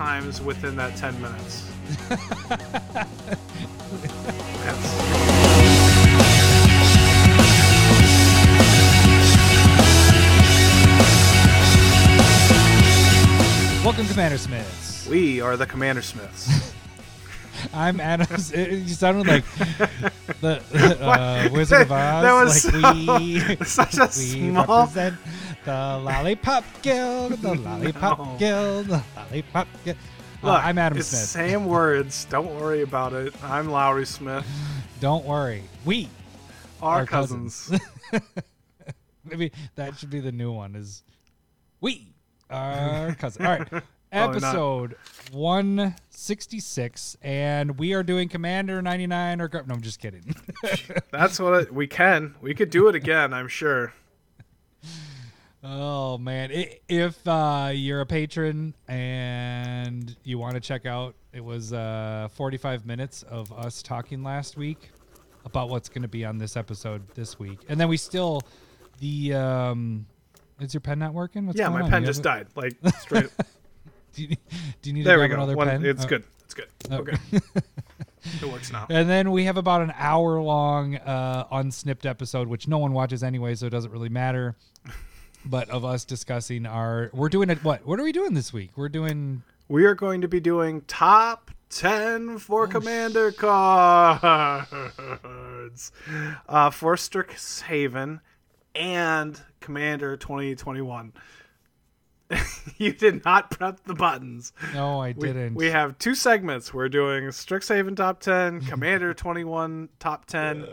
times within that 10 minutes. That's, Welcome, Commander Smiths. we are the Commander Smiths. I'm Adam. It, you sounded like the uh, Wizard of Oz. That was like we, Such a we small. represent the Lollipop Guild, the Lollipop No. Guild, the Lollipop Guild. Uh, Look, I'm Adam it's Smith. Same words. Don't worry about it. I'm Lowry Smith. Don't worry, we are, Our cousins. cousins. maybe that should be the new one. Is we are cousins. All right. not. Episode 166, and we are doing Commander 99 or no, I'm just kidding. That's what it, we can. We could do it again. I'm sure. Oh man, I- if uh, you're a patron and you want to check out, it was uh, 45 minutes of us talking last week about what's going to be on this episode this week, and then we still the um, is your pen not working? What's yeah, my on? pen You just died. Like straight. Do you, need do you need there to we go. another One, pen? it's Oh. good. It's good. Oh. Okay. it works now. And then we have about an hour long uh, unsnipped episode, which no one watches anyway, so it doesn't really matter. But of us discussing our, we're doing it. What? What are we doing this week? We're doing. We are going to be doing top 10 for Oh, Commander cards uh, for Strixhaven and Commander 2021. you did not prep the buttons. No, I didn't. we have two segments. We're doing Strixhaven top 10, Commander 21 top 10,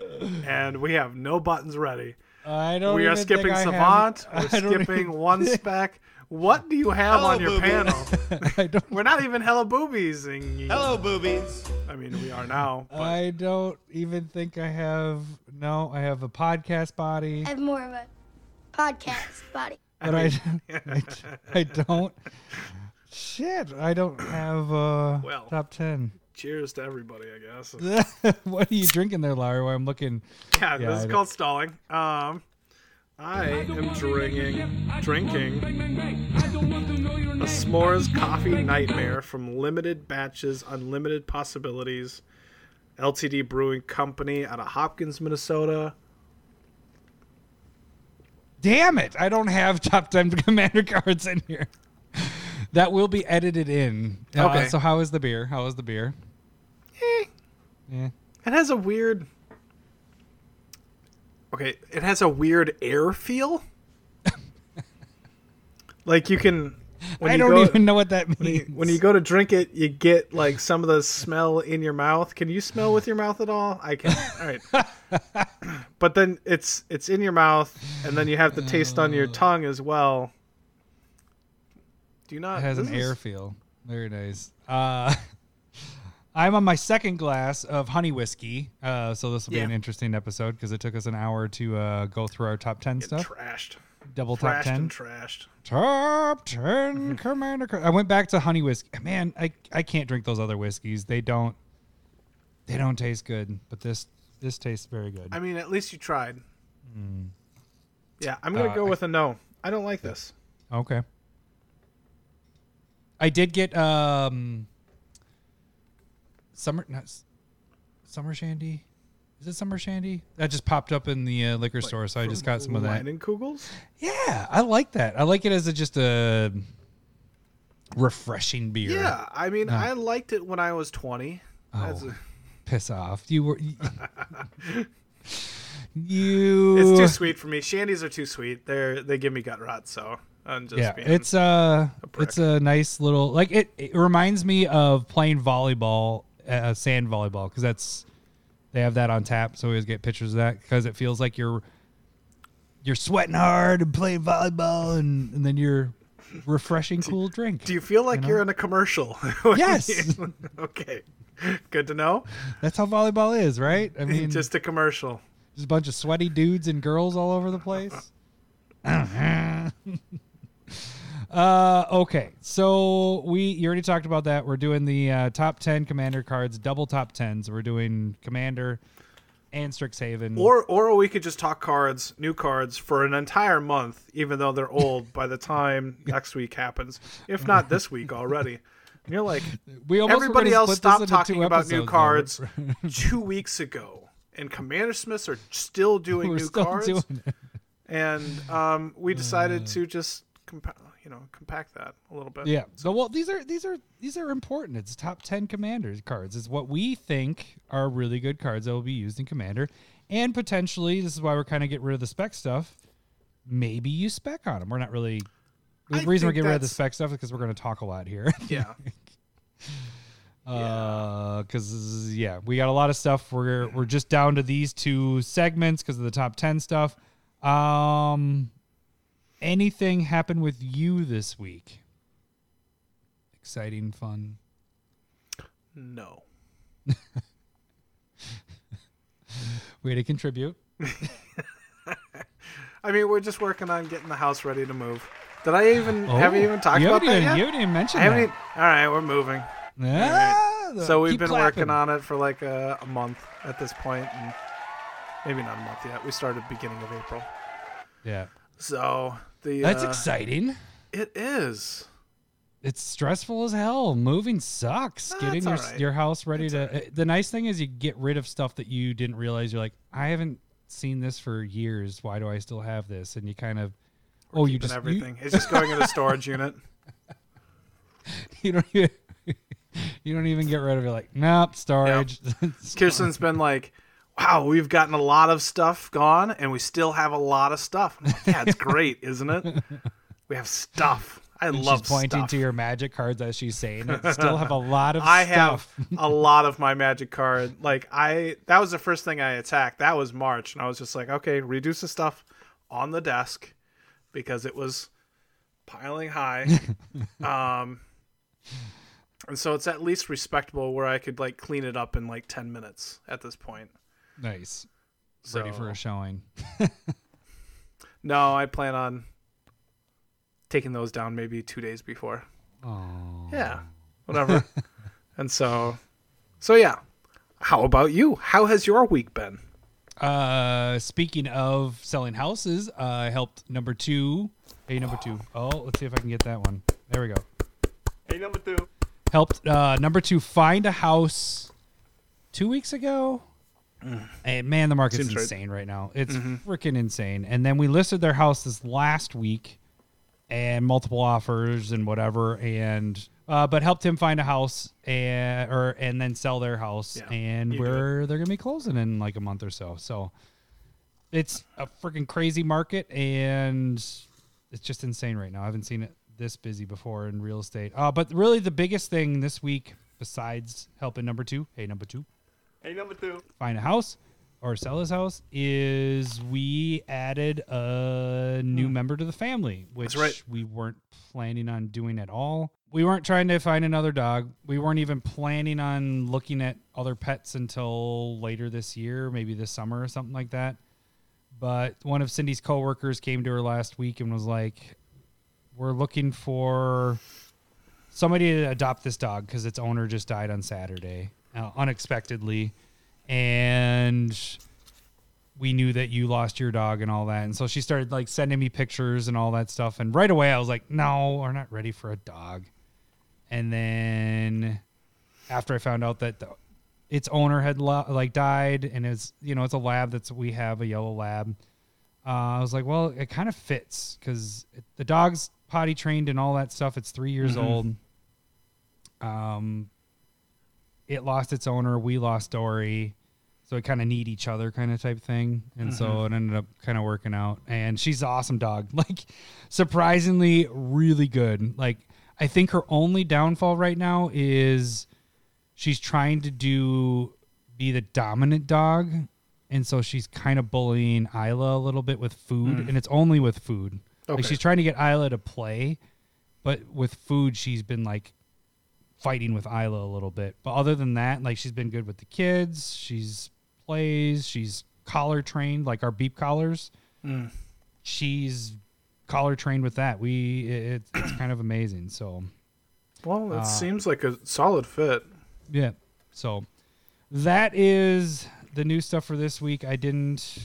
and we have no buttons ready. I don't. we are skipping think Savant. have- We're skipping even- one spec. What do you have Hello, on your boo-boo. panel? I don't. We're not even hella boobies. Hello, boobies. I mean, we are now. But I don't even think I have. No, I have a podcast body, I have more of a podcast body. but I, I, I don't. Shit, I don't have uh Well. top ten. Cheers to everybody, I guess. what are you drinking there, Larry? While I'm looking. Yeah, Yeah, this I is don't- called stalling. Um, I am drinking, drinking a s'mores coffee nightmare from Limited Batches, Unlimited Possibilities, LTD Brewing Company out of Hopkins, Minnesota. Damn it! I don't have top ten commander cards in here. That will be edited in. Uh, Okay. so how is the beer? How is the beer? Yeah. it has a weird. Okay, it has a weird air feel. like you can. When I you don't go, even know what that when means. you, when you go to drink it, you get like some of the smell in your mouth. Can you smell with your mouth at all? I can. All right. but then it's it's in your mouth, and then you have the taste on your tongue as well. Do you not? It has an is- air feel. Very nice. Uh, I'm on my second glass of honey whiskey, uh, so this will be Yeah. an interesting episode because it took us an hour to uh, go through our top ten Get stuff. trashed, Double top ten. and trashed. Top ten commander. I went back to honey whiskey. Man, I I can't drink those other whiskeys. They don't. They don't taste good, but this this tastes very good. I mean, at least you tried. Yeah, I'm gonna Uh, go with a no. I don't like this. Okay. I did get um summer not summer shandy. Is it summer shandy? That just popped up in the uh, liquor store, so I just got some of that. Kugels. Yeah, I like that. I like it as a, just a refreshing beer. Yeah, I mean. I liked it when I was 20. That's Oh. a- Piss off. You were you it's too sweet for me. Shandies are too sweet. They're they give me gut rot. So just yeah, it's uh prick. it's a nice little like it, it reminds me of playing volleyball, uh, sand volleyball because that's they have that on tap, so we always get pictures of that because it feels like you're you're sweating hard and playing volleyball, and, and then you're refreshing cool drink. Do you feel like you are in a commercial? Yes. okay. Good to know. That's how volleyball is, right? I mean, just Just a commercial. just a bunch of sweaty dudes and girls all over the place. Uh, okay, so we you already talked about that. We're doing the uh, top ten commander cards, double top tens. We're doing commander and Strixhaven. Or or we could just talk cards, new cards for an entire month, even though they're old by the time next week happens. If not this week already. You're like, We almost everybody else stopped talking about new cards two weeks ago, and Commander Smiths are still doing We're new still cards. doing and um, we decided to just compa- you know compact that a little bit. Yeah. So well, these are these are these are important. It's top ten commanders cards. It's what we think are really good cards that will be used in commander, and potentially this is why we're kind of getting rid of the spec stuff. Maybe you spec on them. We're not really. The I reason we're getting rid of the spec stuff is because we're going to talk a lot here. yeah. Uh, because yeah, we got a lot of stuff. We're we're just down to these two segments because of the top ten stuff. Um, anything happen with you this week? Exciting, fun. No. Way to contribute. I mean, we're just working on getting the house ready to move. Did I even have you even talked Oh, about haven't that yet? You haven't even mentioned haven't. that. Even, all right, we're moving. Ah, So we've been clapping. working on it for like a, a month at this point, and maybe not a month yet. We started beginning of April. Yeah, So the that's uh, exciting. It is. It's stressful as hell. Moving sucks. Nah, Getting your alright. your house ready It's to. alright. uh, The nice thing is you get rid of stuff that you didn't realize. You're like, I haven't seen this for years. Why do I still have this? And you kind of, oh, you just you- everything. it's just going in the storage unit. You, don't even, you don't even get rid of it. Like, nope, storage. Kirsten's been like, "Wow, we've gotten a lot of stuff gone, and we still have a lot of stuff." Like, yeah, it's great, isn't it? We have stuff. I And love she's pointing stuff. to your magic cards as she's saying it. Still have a lot of I stuff. have a lot of my magic card. Like I, that was the first thing I attacked. That was March, and I was just like, okay, reduce the stuff on the desk because it was piling high. um, and so it's at least respectable where I could like clean it up in like ten minutes at this point. Nice. So, Ready for a showing. No, I plan on taking those down maybe two days before. Oh. Yeah, whatever. and so, so yeah. How about you? How has your week been? Uh, speaking of selling houses, uh, I helped number two. Hey, number two. Oh, let's see if I can get that one. There we go. Hey, number two. Helped uh, number two find a house two weeks ago. And man, the market's Seems right. insane right now. It's freaking insane. And then we listed their house this last week, and multiple offers and whatever, and uh, but helped him find a house and or and then sell their house, Yeah, and do where they're gonna be closing in like a month or so. So it's a freaking crazy market, and it's just insane right now. I haven't seen it this busy before in real estate. Uh, but really, the biggest thing this week, besides helping number two, hey number two, Hey, number two. find a house or sell his house is we added a new member to the family, which Hmm. right. we weren't planning on doing at all. We weren't trying to find another dog. We weren't even planning on looking at other pets until later this year, maybe this summer or something like that. But one of Cindy's coworkers came to her last week and was like, "We're looking for somebody to adopt this dog because its owner just died on Saturday uh, unexpectedly, and we knew that you lost your dog and all that. And so she started like sending me pictures and all that stuff. And right away, I was like, no, we're not ready for a dog. And then after I found out that the, its owner had lo- like died, and it's you know it's a lab that's we have a yellow lab. Uh, I was like, well, it kind of fits because the dog's potty trained and all that stuff. It's three years old. Um, it lost its owner. We lost Dory. So we kind of need each other kind of type thing. And so mm-hmm. it ended up kind of working out. And she's an awesome dog. Like surprisingly really good. Like I think her only downfall right now is she's trying to do be the dominant dog. And so she's kind of bullying Isla a little bit with food. Mm. And it's only with food. Like she's trying to get Isla to play, but with food she's been like fighting with Isla a little bit. But other than that, like she's been good with the kids. She's plays. She's collar trained, like our beep collars. Mm. She's collar trained with that. We it, it's kind of amazing. So Well, it Uh, seems like a solid fit. yeah, so that is the new stuff for this week. I didn't.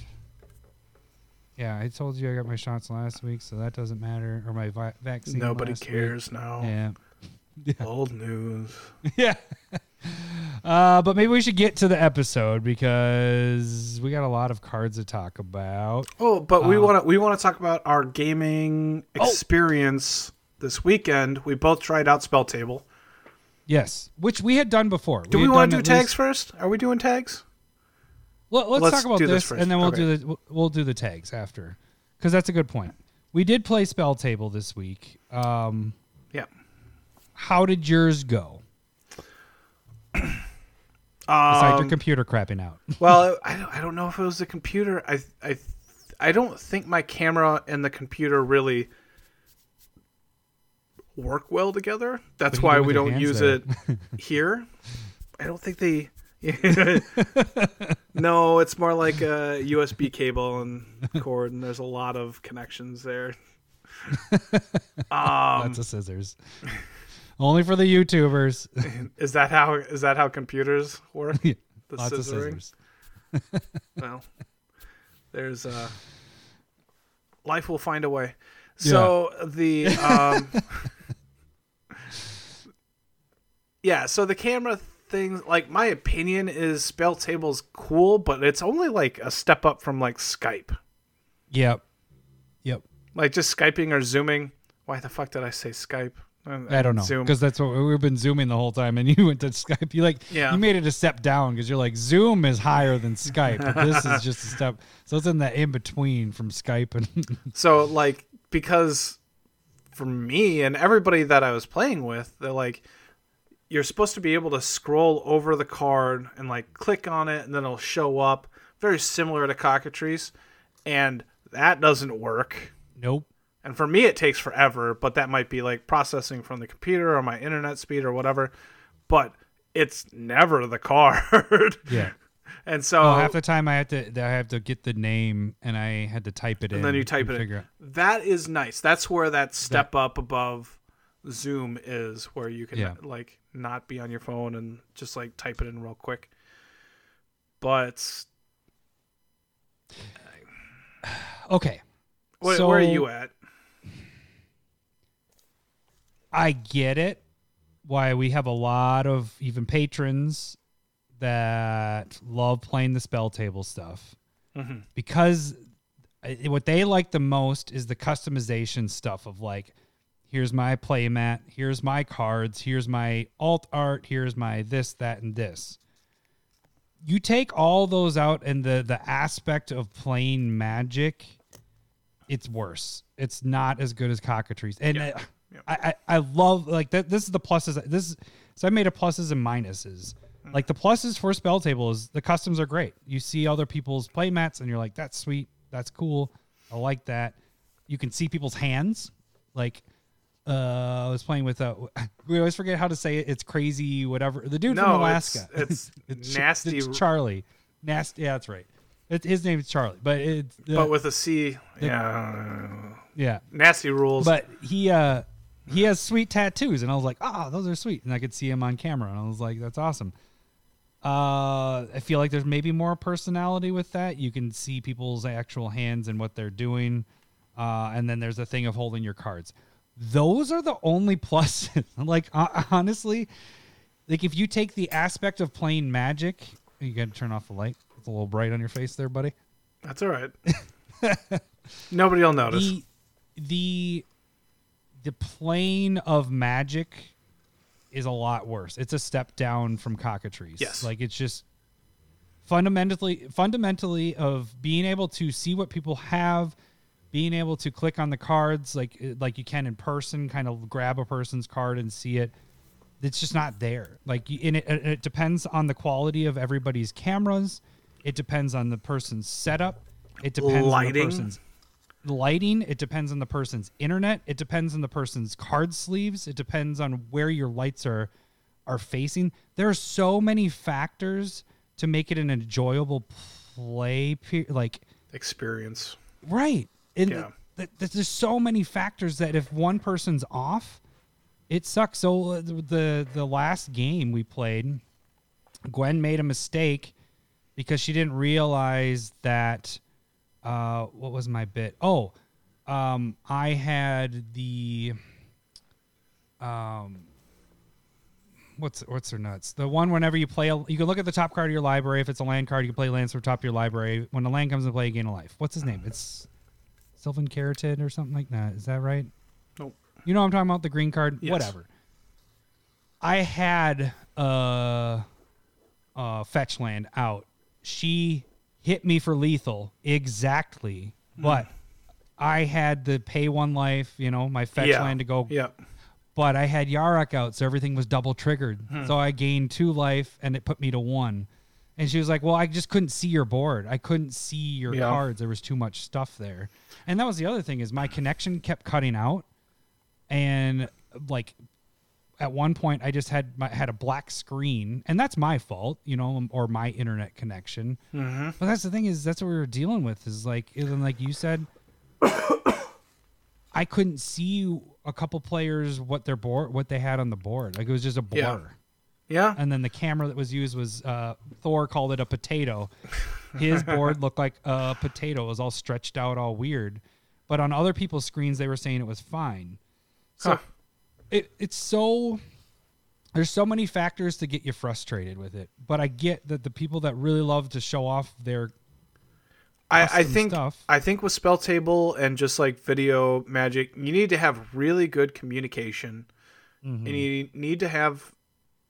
Yeah, I told you I got my shots last week, so that doesn't matter. Or my vi- vaccine. Nobody last week. cares now. Yeah. Old news. yeah. Uh, but maybe we should get to the episode because we got a lot of cards to talk about. Oh, but we Uh, want to we want to talk about our gaming Oh. experience this weekend. We both tried out Spell Table. Yes, which we had done before. Do we, had want to do tags least- first? Are we doing tags? Well, let's, Let's talk about this this, and then we'll Okay. do the we'll do the tags after, because that's a good point. We did play Spell Table this week. Um, Yeah. How did yours go? Besides your Um, computer crapping out. well, I don't, I don't know if it was the computer. I I I don't think my camera and the computer really work well together. That's What why do you do we with don't use it here. I don't think they. no, it's more like a USB cable and cord, and there's a lot of connections there. Um, Lots of scissors. Only for the YouTubers. is that how is that how computers work? The Lots of scissors. well, there's uh, life will find a way. So the um, yeah, so the camera thing, like my opinion is Spell Table's cool, but it's only like a step up from like Skype, Yep. Yep. like just skyping or zooming. Why the fuck did I say Skype? I don't know because that's what we've been zooming the whole time, and you went to Skype. You like Yeah. you made it a step down because you're like Zoom is higher than Skype. but this is just a step, so it's in the in between from Skype and So like because for me and everybody that I was playing with, they're like you're supposed to be able to scroll over the card and like click on it and then it'll show up very similar to cockatrice and that doesn't work. nope. And for me it takes forever, but that might be like processing from the computer or my internet speed or whatever. But it's never the card. Yeah. and so Oh, half the time I have to I have to get the name and I had to type it in. and then you type it in. out- That is nice. That's where that step up above Zoom is, where you can Yeah. like not be on your phone and just like type it in real quick. But Okay. wh- where are you at? I get it. Why we have a lot of even patrons that love playing the spell table stuff Mhm. because I- what they like the most is the customization stuff of like, here's my playmat, here's my cards, here's my alt art, here's my this, that, and this. You take all those out, and the the aspect of playing Magic, it's worse. It's not as good as Cockatrice, and Yeah. uh. I, I I love like that. This is the pluses. This is, so I made a pluses and minuses. Hmm. Like the pluses for spell table is the customs are great. You see other people's play mats and you're like, that's sweet, that's cool, I like that. You can see people's hands. Like uh, I was playing with uh, we always forget how to say it. It's crazy, whatever. The dude No, from it's- Alaska. it's nasty- It's Charlie. Nasty. Yeah, that's right. It, his name is Charlie, but it's uh, But with a C, yeah, yeah. nasty rules. But he uh he has sweet tattoos, and I was like, oh, those are sweet, and I could see him on camera, and I was like, that's awesome. Uh, I feel like there's maybe more personality with that. You can see people's actual hands and what they're doing, uh, and then there's a thing of holding your cards. Those are the only pluses. like uh, honestly, like if you take the aspect of playing Magic, you got to turn off the light. It's a little bright on your face there, buddy. That's all right. Nobody will notice. the the the plane of magic is a lot worse. It's a step down from cockatrice. Yes. Like it's just fundamentally fundamentally of being able to see what people have, being able to click on the cards like uh, like you can in person, kind of grab a person's card and see it. It's just not there. Like and it, it depends on the quality of everybody's cameras. It depends on the person's setup. It depends Lighting. on the person's lighting it depends on the person's internet it depends on the person's card sleeves it depends on where your lights are are facing there are so many factors to make it an enjoyable play pe- like Experience. right and Yeah. th- th- there's so many factors that if one person's off it sucks so uh, the the last game we played gwen made a mistake because she didn't realize that uh what was my bit oh um i had the um what's what's their nuts? The one whenever you play, a, you can look at the top card of your library. If it's a land card, you can play lands from top of your library. When the land comes into play, you gain a life. What's his name? It's Sylvan Keratin or something like that. Is that right? Nope. You know what I'm talking about? The green card? Yes. Whatever. I had uh, uh, fetch land out. She hit me for lethal exactly, Hmm. but I had the pay one life, you know, my fetch yeah. land to go Yeah. but I had Yarok out, so everything was double triggered. Hmm. So I gained two life, and it put me to one. And she was like, "Well, I just couldn't see your board. I couldn't see your Yeah. cards. There was too much stuff there." And that was the other thing is my connection kept cutting out, and like at one point I just had my had a black screen, and that's my fault, you know, or my internet connection. Mm-hmm. But that's the thing is that's what we were dealing with is like and like you said, I couldn't see a couple players what their board what they had on the board. Like it was just a blur. Yeah. Yeah. And then the camera that was used was uh, Thor called it a potato. His board looked like a potato. It was all stretched out, all weird. But on other people's screens, they were saying it was fine. So Huh. It it's so there's so many factors to get you frustrated with it. But I get that the people that really love to show off their I, I think stuff. I think with spell table and just like video magic, you need to have really good communication, Mm-hmm. and you need to have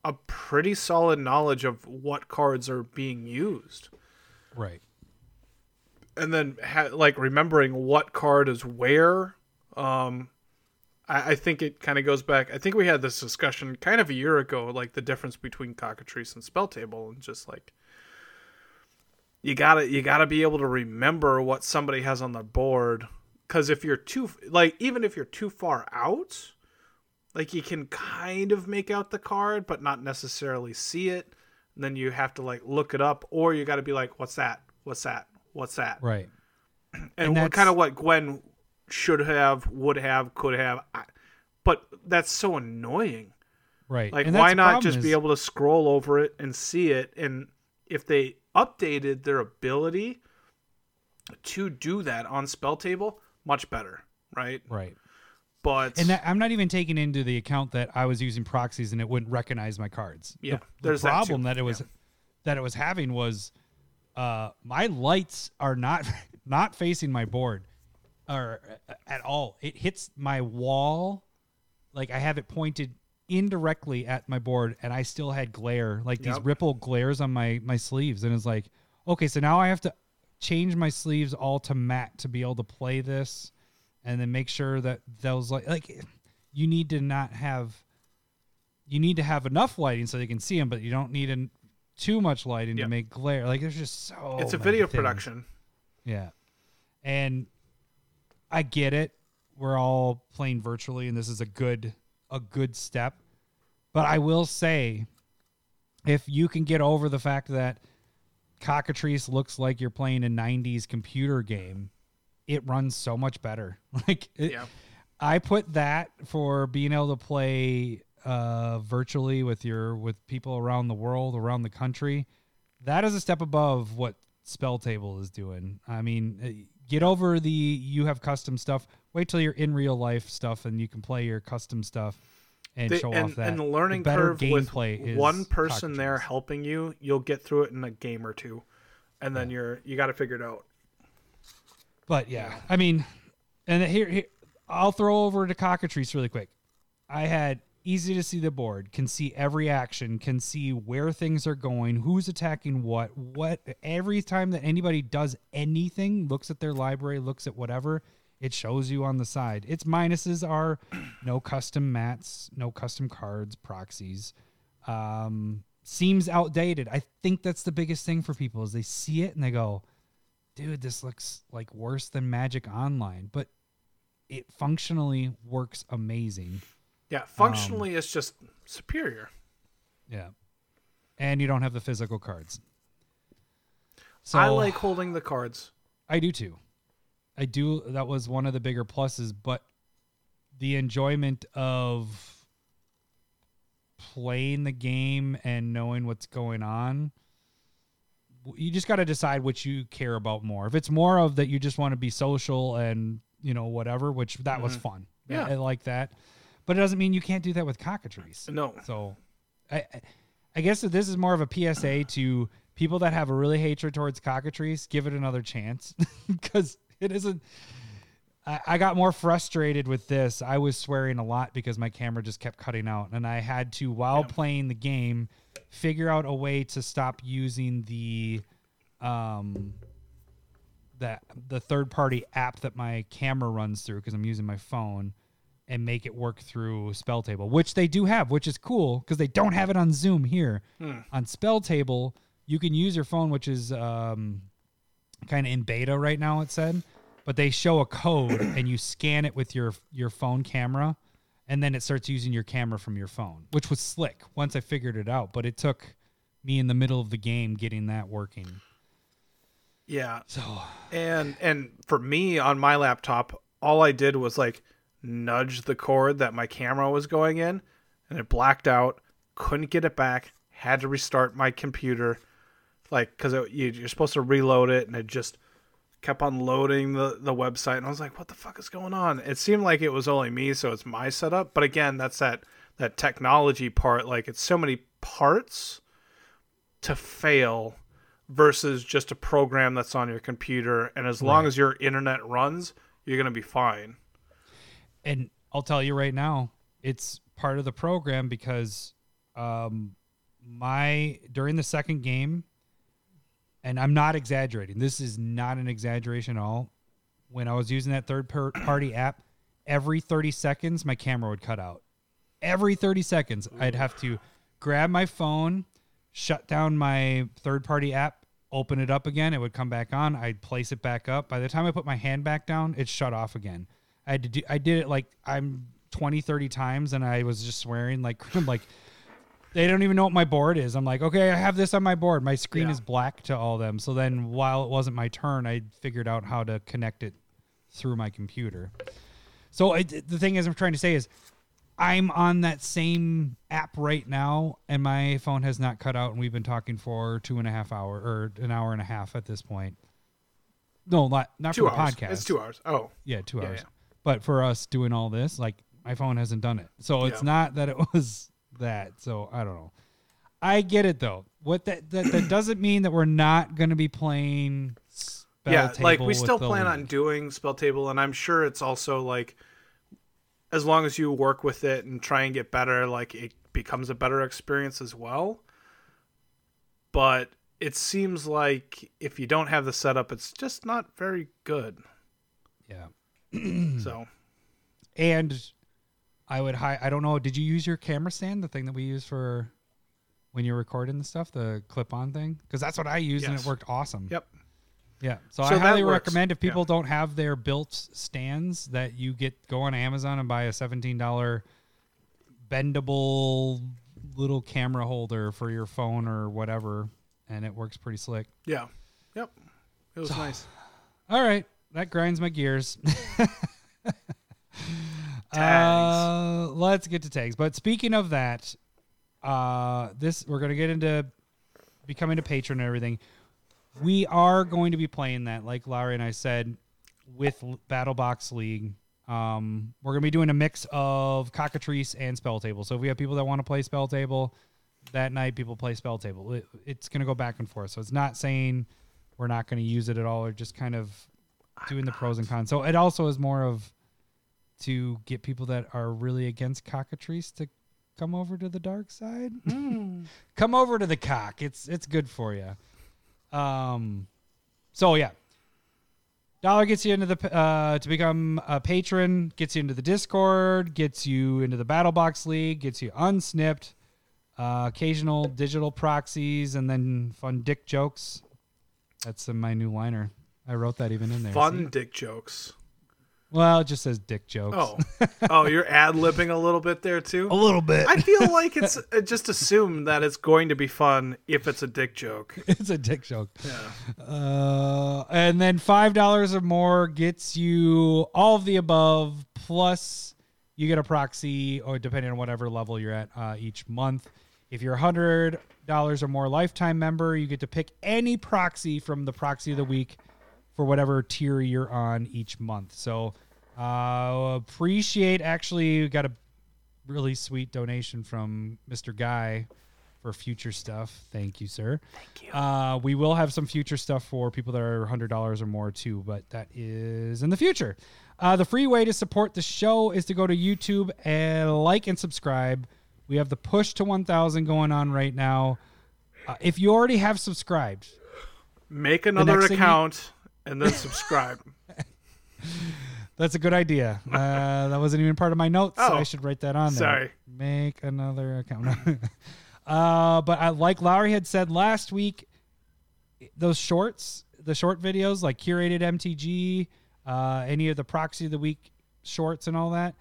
a pretty solid knowledge of what cards are being used, right. and then ha- like remembering what card is where. Um, I, I think it kind of goes back. I think we had this discussion kind of a year ago, like the difference between cockatrice and spell table, and just like you gotta you gotta be able to remember what somebody has on the board because if you're too like even if you're too far out like you can kind of make out the card but not necessarily see it and then you have to like look it up or you got to be like what's that what's that what's that Right. and, And what kind of what gwen should have would have could have I, but that's so annoying Right. like, why not just is- be able to scroll over it and see it? And if they updated their ability to do that on spell table, much better, right? Right. But And that, I'm not even taking into the account that I was using proxies and it wouldn't recognize my cards. Yeah, the, the there's that problem that, it was that it was having was uh, my lights are not not facing my board or uh, at all. It hits my wall, like I have it pointed indirectly at my board, and I still had glare, like these Yep. ripple glares on my my sleeves, and it's like, okay, so now I have to change my sleeves all to matte to be able to play this and then make sure that those like like you need to not have you need to have enough lighting so they can see them but you don't need an, too much lighting to make glare like there's just so it's a many video things. production. yeah and i get it. We're all playing virtually and this is a good a good step. But i will say if you can get over the fact that cockatrice looks like you're playing a 90s computer game it runs so much better. Like it, Yeah. i put that for being able to play uh virtually with your with people around the world around the country that is a step above what spell table is doing. I mean get over the you have custom stuff wait till you're in real life stuff and you can play your custom stuff and They- show and, off that and the learning better curve with gameplay is one person there helping you, you'll get through it in a game or two, and then you're you got to figure it out. But yeah, I mean, and here, here I'll throw over to cockatrice really quick. I had easy to see the board, can see every action, can see where things are going, who's attacking what, what. Every time that anybody does anything, looks at their library, looks at whatever, it shows you on the side. Its minuses are no custom mats, no custom cards, proxies. Um, seems outdated. I think that's the biggest thing for people is they see it and they go, dude, this looks like worse than Magic Online, but it functionally works amazing. Yeah, um, functionally, it's just superior. Yeah. And you don't have the physical cards. So I like holding the cards. I do too. I do that was one of the bigger pluses, but the enjoyment of playing the game and knowing what's going on you just got to decide what you care about more. If it's more of that you just want to be social and, you know, whatever, which that was mm-hmm. fun. Yeah. I like that. But it doesn't mean you can't do that with cockatrice. No. So I, I- guess that this is more of a PSA to people that have a really hatred towards cockatrice. Give it another chance because it isn't. I, I got more frustrated with this. I was swearing a lot because my camera just kept cutting out, and I had to, while playing the game, figure out a way to stop using the um that the third party app that my camera runs through because I'm using my phone and make it work through Spelltable, which they do have, which is cool because they don't have it on Zoom here. On Spelltable, you can use your phone, which is um, kind of in beta right now. It said, but they show a code and you scan it with your your phone camera, and then it starts using your camera from your phone, which was slick once I figured it out. But it took me in the middle of the game getting that working. Yeah. So And and for me on my laptop, all I did was like nudge the cord that my camera was going in, and it blacked out. Couldn't get it back. Had to restart my computer, like because you, you're supposed to reload it, and it just kept on loading the the website. And I was like, "What the fuck is going on?" It seemed like it was only me, so it's my setup. But again, that's that that technology part. Like it's so many parts to fail versus just a program that's on your computer and as long as your internet runs you're going to be fine and I'll tell you right now, it's part of the program because um, my during the second game, and I'm not exaggerating. This is not an exaggeration at all. When I was using that third par- party app, every 30 seconds my camera would cut out. Every 30 seconds, I'd have to grab my phone, shut down my third party app, open it up again. It would come back on. I'd place it back up. By the time I put my hand back down, it shut off again. I had to do, I did it like I'm 20, 30 times and I was just swearing like, I'm like, they don't even know what my board is. I'm like, okay, I have this on my board. My screen Yeah. is black to all them. So then while it wasn't my turn, I figured out how to connect it through my computer. So I, the thing is, I'm trying to say is, I'm on that same app right now, and my phone has not cut out, and we've been talking for two and a half hour or an hour and a half at this point. No, not not two for the hours podcast. it's two hours oh Yeah, two Yeah, hours. yeah. But for us doing all this, like my phone hasn't done it. So it's Yeah. not that it was that. So I don't know. I get it though. What that that, that doesn't mean that we're not going to be playing. Spell yeah like we still plan on doing spell table and i'm sure it's also like as long as you work with it and try and get better like it becomes a better experience as well but it seems like if you don't have the setup it's just not very good Yeah. so And I would hi I don't know. Did you use your camera stand, the thing that we use for when you're recording the stuff, the clip-on thing? Because that's what I used and it worked awesome. yep Yeah. So, So I highly recommend if Yeah. people don't have their built stands that you get go on Amazon and buy a seventeen dollar bendable little camera holder for your phone or whatever, and it works pretty slick. yeah yep it was nice All right, that grinds my gears. Uh, let's get to tags. But speaking of that, uh, this we're gonna get into becoming a patron and everything. We are going to be playing that, like Larry and I said, with Battle Box League. Um, we're gonna be doing a mix of cockatrice and spell table. So if we have people that want to play spell table that night, people play spell table. It, it's gonna go back and forth. So it's not saying we're not gonna use it at all, or just kind of doing the pros and cons. So it also is more of to get people that are really against cockatrice to come over to the dark side. come over to the cock. It's it's good for you. Um, so yeah, dollar gets you into the uh, to become a patron, gets you into the Discord, gets you into the Battle Box League, gets you unsnipped, uh, occasional digital proxies, and then fun dick jokes. That's my new liner. I wrote that even in there. fun see? dick jokes Well, it just says dick jokes. oh oh you're ad libbing a little bit there too a little bit. I feel like it's uh, just assume that it's going to be fun if it's a dick joke. it's a dick joke. Yeah. Uh, and then five dollars or more gets you all of the above, plus you get a proxy, or depending on whatever level you're at uh, each month. If you're a hundred dollars or more lifetime member, you get to pick any proxy from the proxy of the week for whatever tier you're on each month. So uh, appreciate actually we got a really sweet donation from Mr. Guy for future stuff. Thank you, sir. Thank you. Uh, we will have some future stuff for people that are hundred dollars or more too, but that is in the future. Uh, the free way to support the show is to go to YouTube and like and subscribe. We have the push to 1,000 going on right now. Uh, if you already have subscribed, Make another next you- account and then subscribe. That's a good idea. Uh, that wasn't even part of my notes. so Oh, I should write that on there. sorry. Make another account. uh, but I, like Lowry had said last week, those shorts, the short videos like curated MTG, uh, any of the proxy of the week shorts and all that,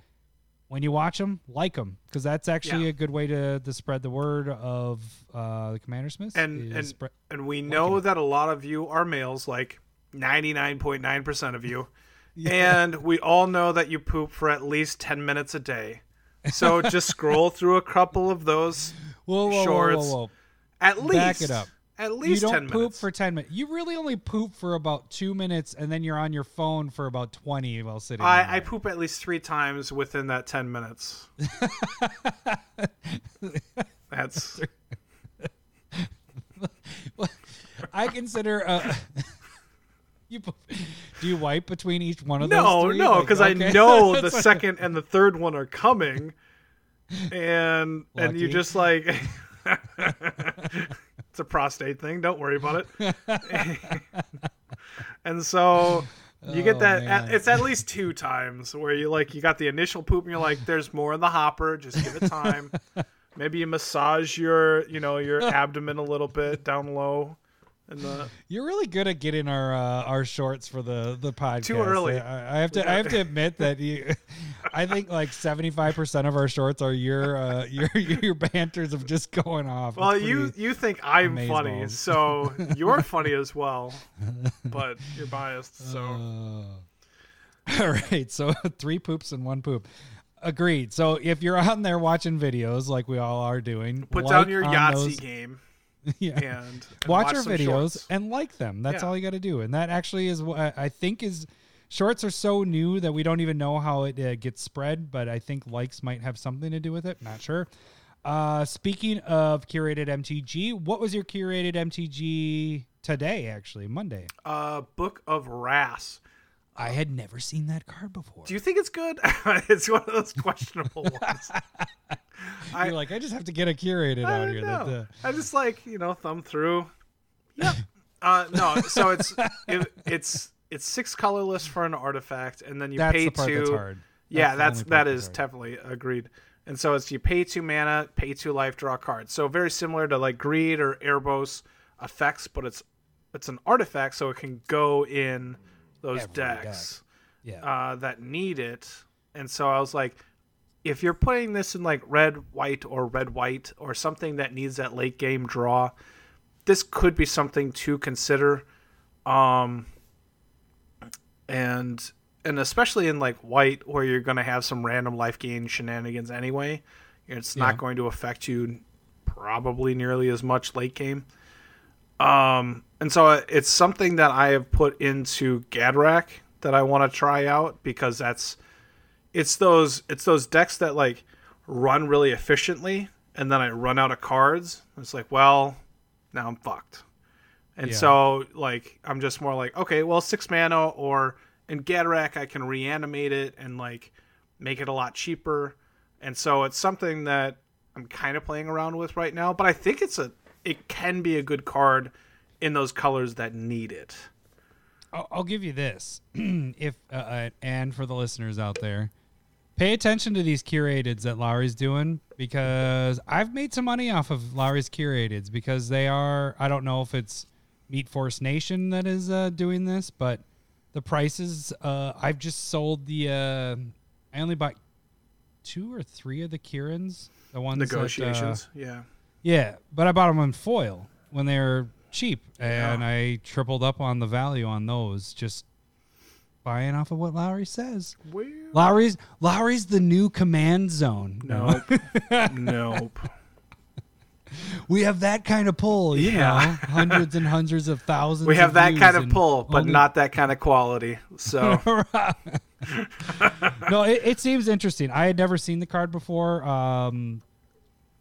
when you watch them, like them because that's actually Yeah. a good way to, to spread the word of uh, the Commander Smiths. and and, spread- and we know that a lot of you are males, like ninety nine point nine percent of you, and we all know that you poop for at least ten minutes a day. So just scroll through a couple of those whoa, whoa, shorts. whoa. at least. Back it up. At least you don't poop minutes. for 10 minutes. You really only poop for about two minutes and then you're on your phone for about 20 while sitting I. I poop at least three times within that ten minutes. That's I consider uh, you do you wipe between each one of those no, three? no, Like, because okay. I know the second and the third one are coming, and and you just like it's a prostate thing. Don't worry about it. and so you get Oh, that. man. At, it's at least two times where you like you got the initial poop and you're like, "There's more in the hopper. Just give it time." Maybe you massage your you know your abdomen a little bit down low. And the You're really good at getting our uh, our shorts for the the podcast. Too early. I, I have to I have to admit that you, I think like 75 percent of our shorts are your uh, your your banters of just going off. Well, you you think I'm funny, so you're funny as well, but you're biased. So Uh, all right, so three poops and one poop. Agreed. So if you're on there watching videos like we all are doing, put like down your Yahtzee those- game yeah. and, and watch, watch our videos shorts. and like them. That's Yeah. all you got to do. And that actually is what I think is shorts are so new that we don't even know how it uh, gets spread. But I think likes might have something to do with it. Not sure. Uh, speaking of curated MTG, what was your curated MTG today? Actually, Monday. Uh, Book of Rass. I had never seen that card before. Do you think it's good? it's one of those questionable ones. I- You're like, I just have to get a curated I out here. That, know. uh, I just like you know thumb through. Yep. uh, no, so it's it, it's it's six colorless for an artifact, and then you that's pay the part two. that's hard. Yeah, the that's only part that that's hard. definitely agreed. And so it's you pay two mana, pay two life, draw a card. So very similar to like greed or Erebos effects, but it's it's an artifact, so it can go in those Every decks yeah. uh, that need it. And so I was like, if you're putting this in like red white or red white or something that needs that late game draw, this could be something to consider. Um, and and especially in like white where you're going to have some random life gain shenanigans anyway, it's Yeah. not going to affect you probably nearly as much late game. Um, and so it's something that I have put into Gadrak that I want to try out because that's it's those it's those decks that like run really efficiently and then I run out of cards. It's like, well, now I'm fucked. And Yeah. so like I'm just more like, okay, well, six mana or in Gadrak I can reanimate it and like make it a lot cheaper. And so it's something that I'm kind of playing around with right now, but I think it's a it can be a good card in those colors that need it. I'll, I'll give you this. if uh, uh, and for the listeners out there, pay attention to these curateds that Lowry's doing because I've made some money off of Lowry's curateds because they are. I don't know if it's Meat Force Nation that is uh, doing this, but the prices. Uh, I've just sold the. Uh, I only bought two or three of the Kirans. The ones that, uh, Negotiations, yeah. Yeah, but I bought them in foil when they were cheap, and I tripled up on the value on those. Just buying off of what Lowry says. Well, Lowry's Lowry's the new command zone. nope. nope. we have that kind of pull. You Yeah. know, hundreds and hundreds of thousands. We have of that views kind of and pull, but only- not that kind of quality. So no, it, it seems interesting. I had never seen the card before. Um,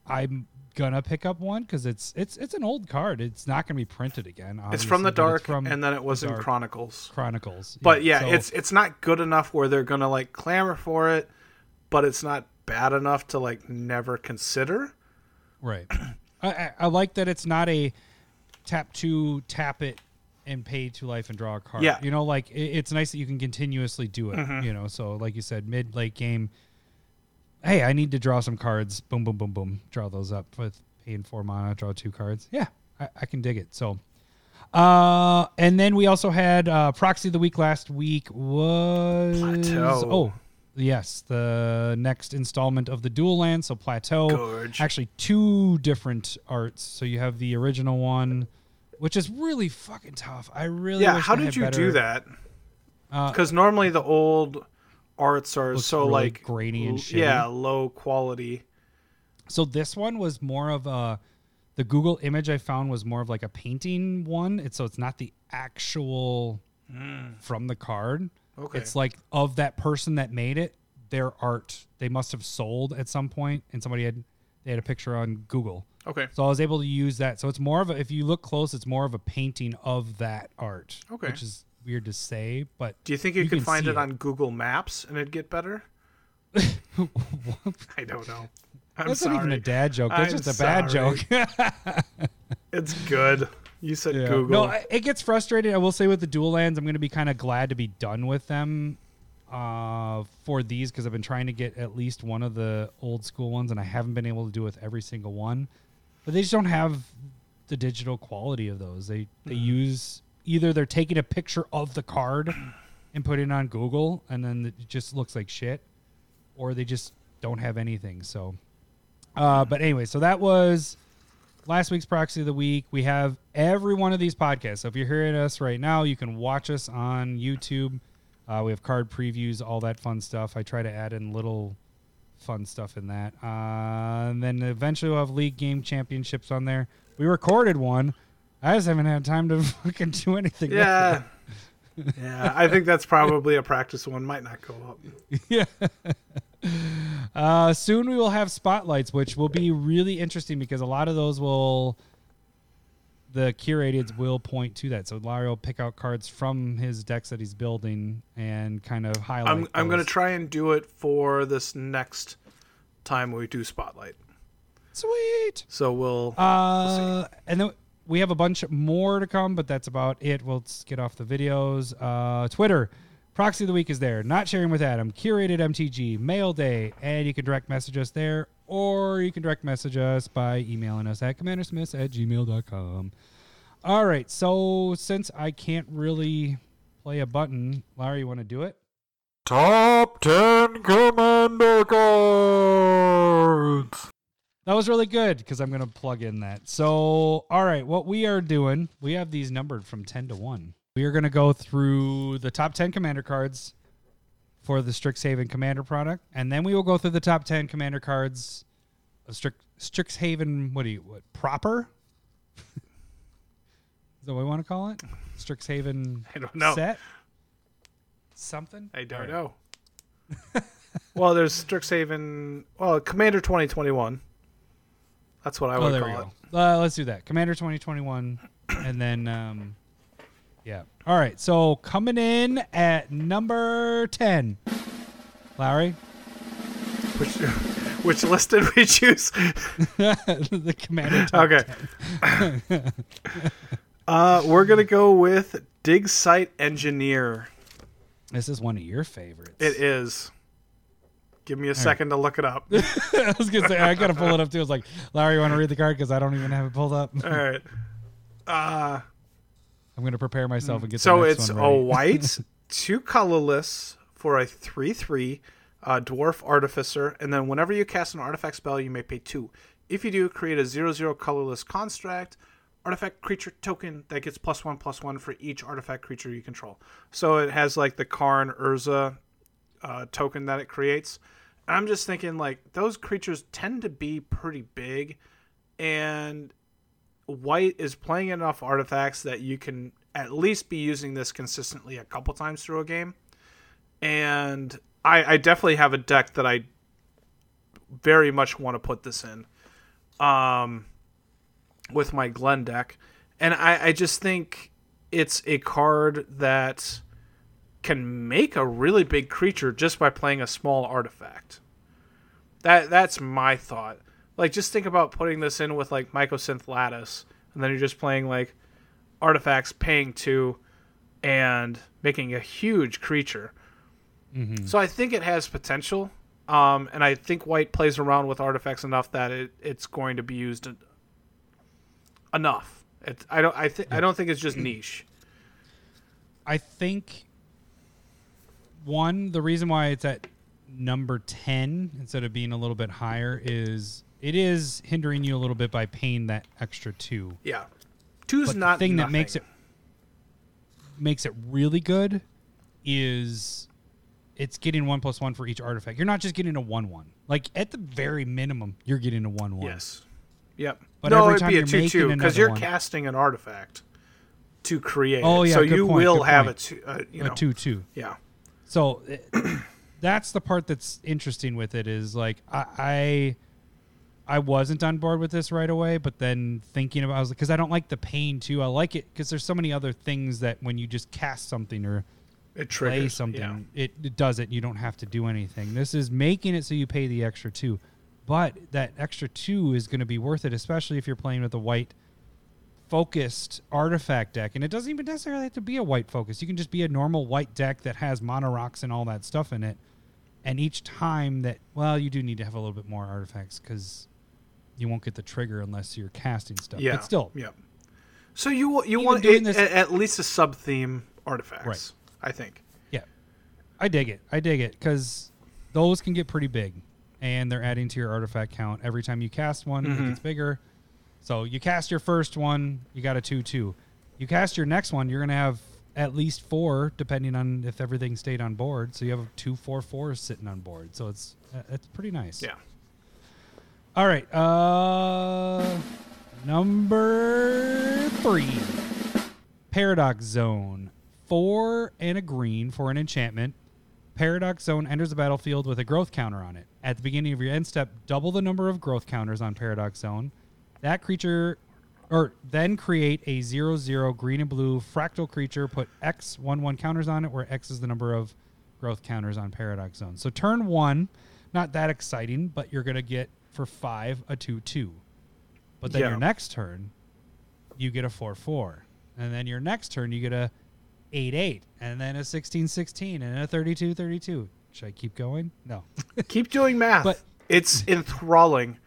I'm gonna pick up one because it's it's it's an old card. It's not gonna be printed again. It's from the dark, from and then it was in Chronicles. Chronicles. But yeah, so- it's it's not good enough where they're gonna like clamor for it, but it's not bad enough to like never consider. Right. I, I, like that it's not a tap two, tap it, and pay to life and draw a card. Yeah. Mm-hmm. You know, like it, it's nice that you can continuously do it. You know, so like you said, mid late game. Hey, I need to draw some cards. Boom, boom, boom, boom. Draw those up with paying four mana. Draw two cards. Yeah, I, I can dig it. So. Uh, and then we also had uh, proxy of the week last week was Plateau. oh yes the next installment of the dual land so plateau Gorge. actually two different arts. So you have the original one, which is really fucking tough. I really yeah, how did you better- do that? Uh, Because normally the old arts are Looks so really like grainy and shitty. yeah, low quality. So this one was more of a the Google image I found was more of like a painting one. It's so it's not the actual mm. from the card. Okay. It's like of that person that made it, their art. They must have sold at some point and somebody had they had a picture on Google. Okay. So I was able to use that. So it's more of a if you look close, it's more of a painting of that art. Okay. Which is weird to say, but Do you think you, You could can find it, it. on Google Maps and it'd get better? I don't know. I'm that's sorry. not even a dad joke. That's I'm just a bad joke. It's good. You said Yeah. Google. No, it gets frustrating. I will say with the dual lands, I'm going to be kind of glad to be done with them uh, for these because I've been trying to get at least one of the old school ones, and I haven't been able to do it with every single one. But they just don't have the digital quality of those. They they use either they're taking a picture of the card and putting it on Google, and then it just looks like shit, or they just don't have anything. So, uh, but anyway, so that was last week's proxy of the week. We have every one of these podcasts. So if you're hearing us right now, you can watch us on YouTube. Uh, we have card previews, all that fun stuff. I try to add in little fun stuff in that. Uh, and then eventually we'll have league game championships on there. We recorded one. I just haven't had time to fucking do anything. with yeah. yeah, I think that's probably a practice one. Might not go up. yeah. Uh, soon we will have spotlights, which will be really interesting because a lot of those will the curateds will point to that. So Larry will pick out cards from his decks that he's building and kind of highlight. I'm I'm gonna try and do it for this next time we do spotlight. Sweet. So we'll Uh, and then we have a bunch more to come, but that's about it. We'll get off the videos. Uh, Twitter, Proxy of the Week is there. Not sharing with Adam, curated MTG, mail day, and you can direct message us there, or you can direct message us by emailing us at commandersmiths at gmail.com. All right, so since I can't really play a button, Larry, you want to do it? Top 10 Commander Cards! That was really good because I'm going to plug in that. So, all right, what we are doing, we have these numbered from 10 to 1. We are going to go through the top 10 commander cards for the Strixhaven commander product, and then we will go through the top 10 commander cards of Strix, Strixhaven, what do you, what, proper? Is that what we want to call it? Strixhaven I don't know. set? Something? I don't right. know. well, there's Strixhaven. Well, Commander 2021. That's what I Oh, would there call it. Uh, let's do that. Commander 2021, and then um, yeah. All right. So coming in at number 10, Larry, Which which list did we choose? the Commander. Okay. uh, we're gonna go with Dig Site Engineer. This is one of your favorites. It is. Give me a second to look it up. I was gonna say I gotta pull it up too. I was like, Larry, you want to read the card because I don't even have it pulled up. All right. Uh, I'm gonna prepare myself and get. so it's a white, two colorless for a three-three uh, dwarf artificer, and then whenever you cast an artifact spell, you may pay two. If you do, create a zero-zero colorless construct artifact creature token that gets plus one plus one for each artifact creature you control. So it has like the Karn Urza uh, token that it creates. I'm just thinking like those creatures tend to be pretty big, and white is playing enough artifacts that you can at least be using this consistently a couple times through a game. and I, I definitely have a deck that I very much want to put this in, um, with my Glen deck, and I, I just think it's a card that can make a really big creature just by playing a small artifact. That that's my thought. Like just think about putting this in with like Mycosynth Lattice, and then you're just playing like artifacts, paying two, and making a huge creature. So I think it has potential, um, and I think White plays around with artifacts enough that it, it's going to be used enough. It, I don't I think I don't think it's just niche. I think one the reason why it's at number 10 instead of being a little bit higher is it is hindering you a little bit by paying that extra 2. Yeah, two's But not the thing that makes it makes it really good is it's getting 1 plus 1 for each artifact. You're not just getting a 1 1. Like at the very minimum, you're getting a 1 1. yes, yep. But no, every it'd be a two two because you're one- casting an artifact to create. Oh, yeah, so you point, will have point. a two. Uh, you A 2 2. yeah, So eh, that's the part that's interesting with it is like I, I I wasn't on board with this right away, but then thinking about I was because I don't like the pain too. I like it because there's so many other things that when you just cast something or it play triggers something, Yeah. it, it does it. You don't have to do anything. This is making it so you pay the extra two, but that extra two is going to be worth it, especially if you're playing with a white focused artifact deck. And it doesn't even necessarily have to be a white focus. You can just be a normal white deck that has mana rocks and all that stuff in it. And each time that, well, you do need to have a little bit more artifacts because you won't get the trigger unless you're casting stuff. Yeah, But still, yeah. So you you want doing it, this- at, least a sub theme artifacts, Right. I think. Yeah, I dig it. I dig it because those can get pretty big, and they're adding to your artifact count every time you cast one. It mm-hmm. gets bigger. So you cast your first one, you got a two-two. You cast your next one, you're gonna have at least four, depending on if everything stayed on board. So you have two four fours sitting on board. So it's uh, it's pretty nice. Yeah. All right. Uh, number three, Paradox Zone. Four and a green for an enchantment. Paradox Zone enters the battlefield with a growth counter on it. At the beginning of your end step, double the number of growth counters on Paradox Zone. That creature, or then create a zero zero green and blue fractal creature. Put X one one counters on it, where X is the number of growth counters on Paradox Zone. So turn one, not that exciting, but you're gonna get for five a two two. But then Yeah. your next turn, you get a four four, and then your next turn you get a eight eight, and then a 16 16, and a 32 32. Should I keep going? No. Keep doing math. But- it's enthralling.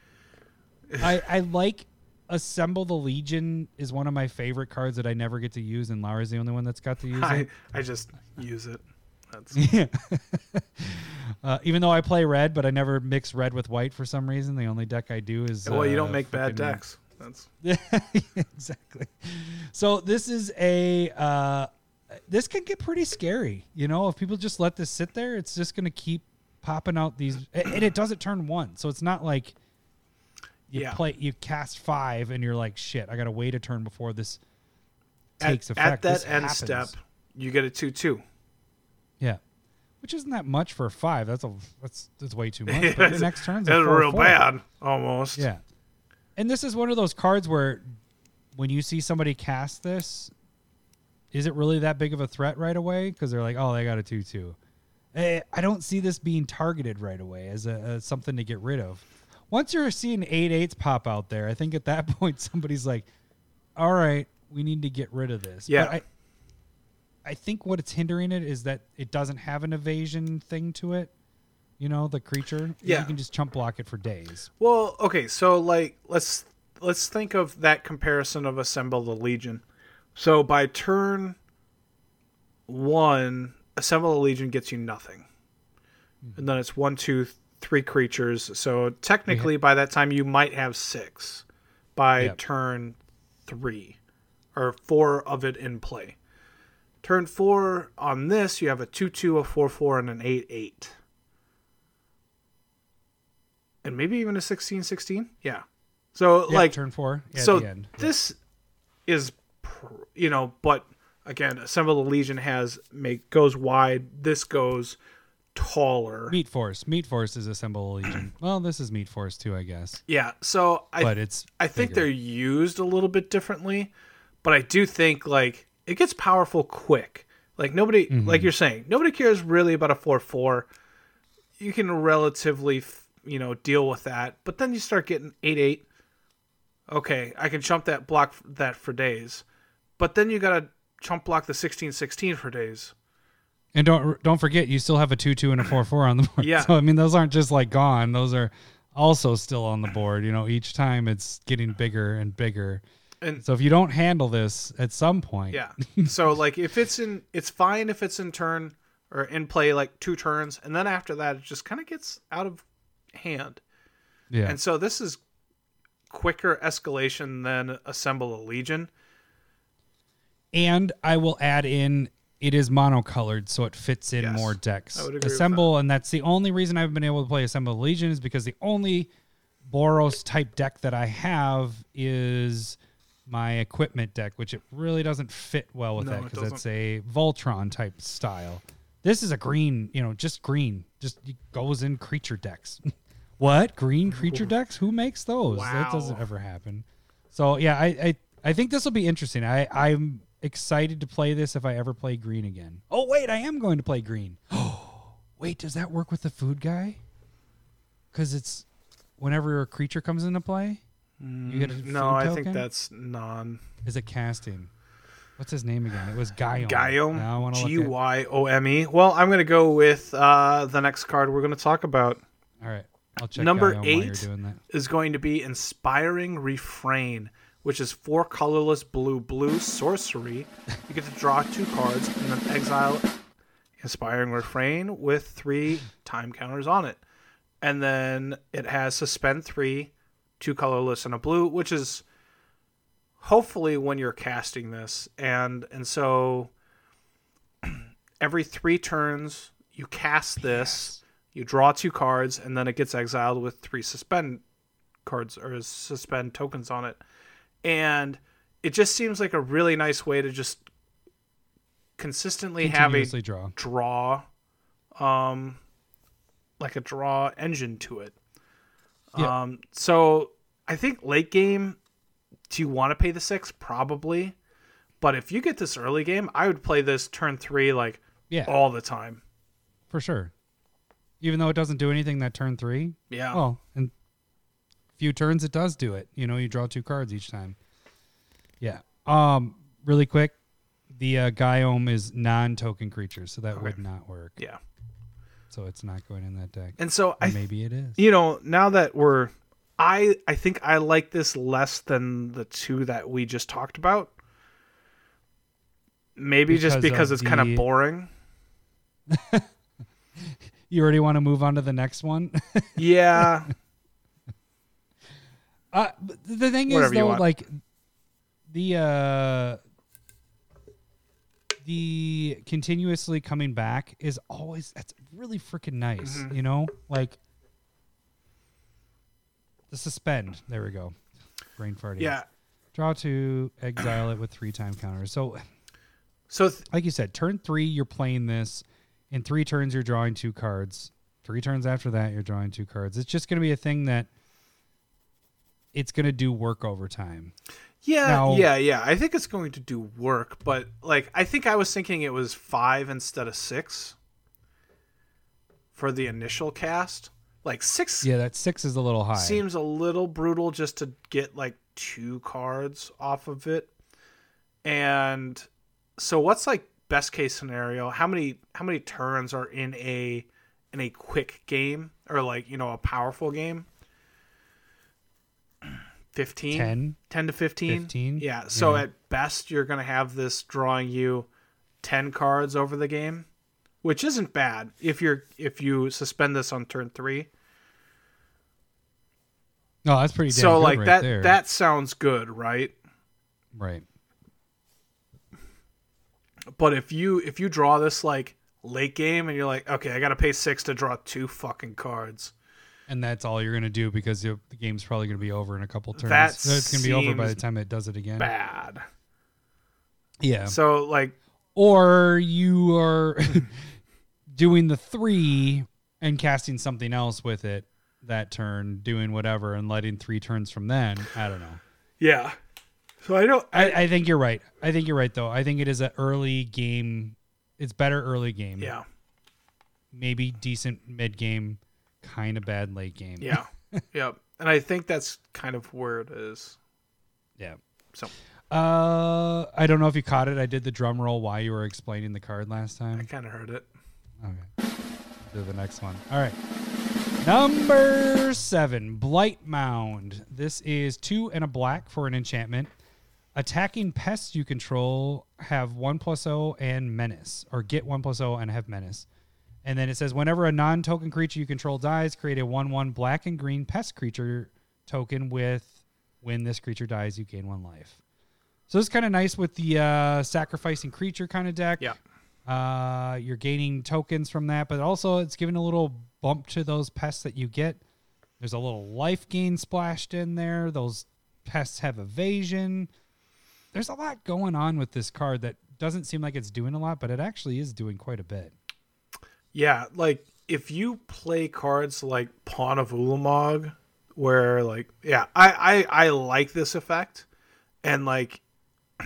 I, I like Assemble the Legion is one of my favorite cards that I never get to use, and Laura's the only one that's got to use I, it. I just use it. That's Yeah. uh, even though I play red, but I never mix red with white for some reason. The only deck I do is well, you uh, don't make bad decks. That's exactly. So this is a uh, this can get pretty scary. You know, if people just let this sit there, it's just going to keep popping out these, and and it doesn't turn one. So it's not like you Yeah. play you cast five and you're like, shit, I got to wait a turn before this takes at, effect. at that This end happens. step, you get a two two. yeah. Which isn't that much for a five. That's a that's that's way too much. But your next turn's a That's real four. bad, almost. Yeah. And this is one of those cards where when you see somebody cast this, is it really that big of a threat right away? Because they're like, oh, they got a 2 2. Eh, I don't see this being targeted right away as, a, as something to get rid of. Once you're seeing eight eights pop out there, I think at that point somebody's like, all right, we need to get rid of this. Yeah. But I, I think what it's hindering it is that it doesn't have an evasion thing to it. You know, the creature. Yeah. You can just chump block it for days. Well, okay, so like let's let's think of that comparison of assemble the legion. So by turn one, assemble the legion gets you nothing, and then it's one, two, three creatures. So technically, by that time, you might have six by Yep. turn three, or four of it in play. Turn four on this, you have a two-two, a four-four, and an eight-eight and maybe even a 16-16 yeah so Yeah, like turn four yeah, so at the end. this is pr- you know but again, Assemble the Legion has make goes wide. This goes taller. Meat Force. Meat Force is a Legion. well, this is Meat Force too, I guess. Yeah, so I But it's I think bigger. they're used a little bit differently, but I do think like it gets powerful quick. Like nobody, Mm-hmm. like you're saying, nobody cares really about a four four. You can relatively, you know, deal with that, but then you start getting eight eight. Okay, I can chump that block that for days, but then you gotta chump block the sixteen sixteen for days. And don't don't forget, you still have a two two and a four four on the board. Yeah. So I mean, those aren't just like gone; those are also still on the board. You know, each time it's getting bigger and bigger. And- so if you don't handle this at some point, Yeah. so like if it's in, it's fine if it's in turn or in play like two turns, and then after that it just kind of gets out of hand. yeah, And so this is quicker escalation than assemble a legion. And I will add in it is monocolored, so it fits in Yes, more decks. I would agree with Assemble, and that's the only reason I've been able to play Assemble Legion is because the only Boros type deck that I have is my equipment deck, which it really doesn't fit well with No, that it because it's a Voltron type style. This is a green, you know, just green, just goes in creature decks. what green creature decks? Who makes those? That doesn't ever happen. So yeah, I I, I think this will be interesting. I I'm excited to play this if I ever play green again. Oh wait, I am going to play green. Oh wait, does that work with the food guy? Because it's whenever a creature comes into play, you get a food No, I token? think that's non is it casting. What's his name again? It was Guiome. Gyome. Now I wanna look G at- Y O M E. Well, I'm gonna go with uh, the next card we're gonna talk about All right, I'll check Number Gyome while you're eight. doing that. is going to be Inspiring Refrain, which is four colorless blue blue sorcery. You get to draw two cards and then exile Inspiring Refrain with three time counters on it. And then it has Suspend three, two colorless and a blue, which is hopefully when you're casting this. And and so every three turns you cast this, you draw two cards, and then it gets exiled with three suspend cards or suspend tokens on it. And it just seems like a really nice way to just consistently have a draw. draw um like a draw engine to it. Yeah. Um so I think late game do you want to pay the 6 probably. But if you get this early game, I would play this turn 3 like Yeah, all the time. for sure. Even though it doesn't do anything that turn three, Yeah. Well, in few turns it does do it. You know, you draw two cards each time. Yeah. Um, really quick, the uh, Gyome is non-token creature, so that would not work. Yeah. So it's not going in that deck. And so I Or maybe it is. you know, now that we're I I think I like this less than the two that we just talked about. Maybe just Because because of it's kind of boring. You already want to move on to the next one? Yeah. Uh, the thing is Whatever you though, like the uh the continuously coming back is always that's really freaking nice. Mm-hmm. You know, like the suspend. There we go. Brain farting. yeah. Draw two, exile it with three time counters. So, So th- like you said, turn three, you're playing this. In three turns, you're drawing two cards. Three turns after that, you're drawing two cards. It's just going to be a thing that it's going to do work over time. yeah, Now- yeah, yeah. I think it's going to do work, but like I think I was thinking it was 5 instead of 6 for the initial cast. Like 6 Yeah, that six is a little high. seems a little brutal just to get like two cards off of it. And so what's like best case scenario? How many how many turns are in a in a quick game or like, you know, a powerful game? 15 10. 10 to 15 15? yeah so Yeah. at best you're going to have this drawing you 10 cards over the game which isn't bad if you're if you suspend this on turn 3 No, that's pretty damn so good like right that there. that sounds good right right. but if you if you draw this like late game and you're like okay i gotta pay six to draw two fucking cards And that's all you're going to do because the game's probably going to be over in a couple turns. That So it's going to be over by the time it does it again. bad Yeah. So like or you are doing the three and casting something else with it that turn, doing whatever, and letting three turns from then. I don't know. yeah. So I don't. I, I think you're right. I think you're right though. I think it is an early game. It's better early game. yeah. Maybe decent mid game, kind of bad late game. Yeah. yep. And I think that's kind of where it is. Yeah. So Uh, I don't know if you caught it. I did the drum roll while you were explaining the card last time. I kind of heard it. Okay. Do the next one. All right. Number seven, Blight Mound. This is two and a black for an enchantment. Attacking pests you control have one plus O and menace, or get one plus O and have menace. And then it says whenever a non token creature you control dies, create a 1 1 black and green pest creature token with when this creature dies, you gain one life. So it's kind of nice with the uh, sacrificing creature kind of deck. Yeah. Uh, you're gaining tokens from that, but also it's giving a little bump to those pests that you get. There's a little life gain splashed in there. Those pests have evasion. There's a lot going on with this card that doesn't seem like it's doing a lot, but it actually is doing quite a bit. Yeah, like if you play cards like Pawn of Ulamog, where like yeah, I I, I like this effect, and like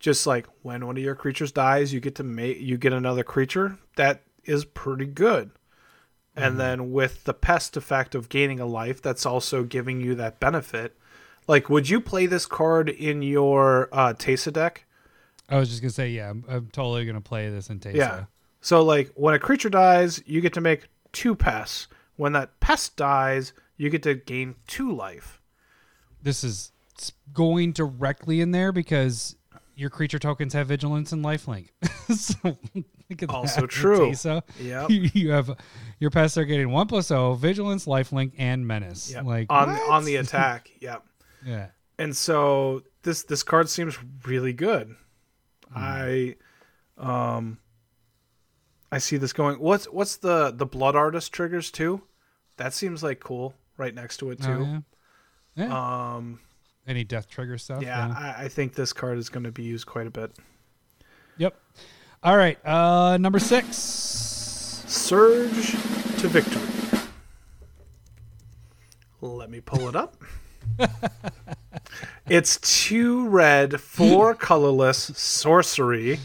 just like when one of your creatures dies, you get to make you get another creature. That is pretty good. And then with the pest effect of gaining a life, that's also giving you that benefit. Like, would you play this card in your uh, Teysa deck? I was just gonna say, yeah, I'm, I'm totally gonna play this in Teysa. Yeah. So like when a creature dies, you get to make two pests. When that pest dies, you get to gain two life. This is going directly in there because your creature tokens have vigilance and lifelink. so Also that, true. Teysa. Yep. you have your pests are getting one plus O, vigilance, lifelink, and menace. Yep. Like on what? on the attack. yep. yeah. And so this this card seems really good. I um I see this going. What's what's the the blood artist triggers too? That seems like cool right next to it Oh, too. yeah. Yeah. Um Any death trigger stuff? yeah, I, I think this card is going to be used quite a bit. Yep. All right. Uh, number six. Surge to victory. Let me pull it up. it's two red, four colorless sorcery.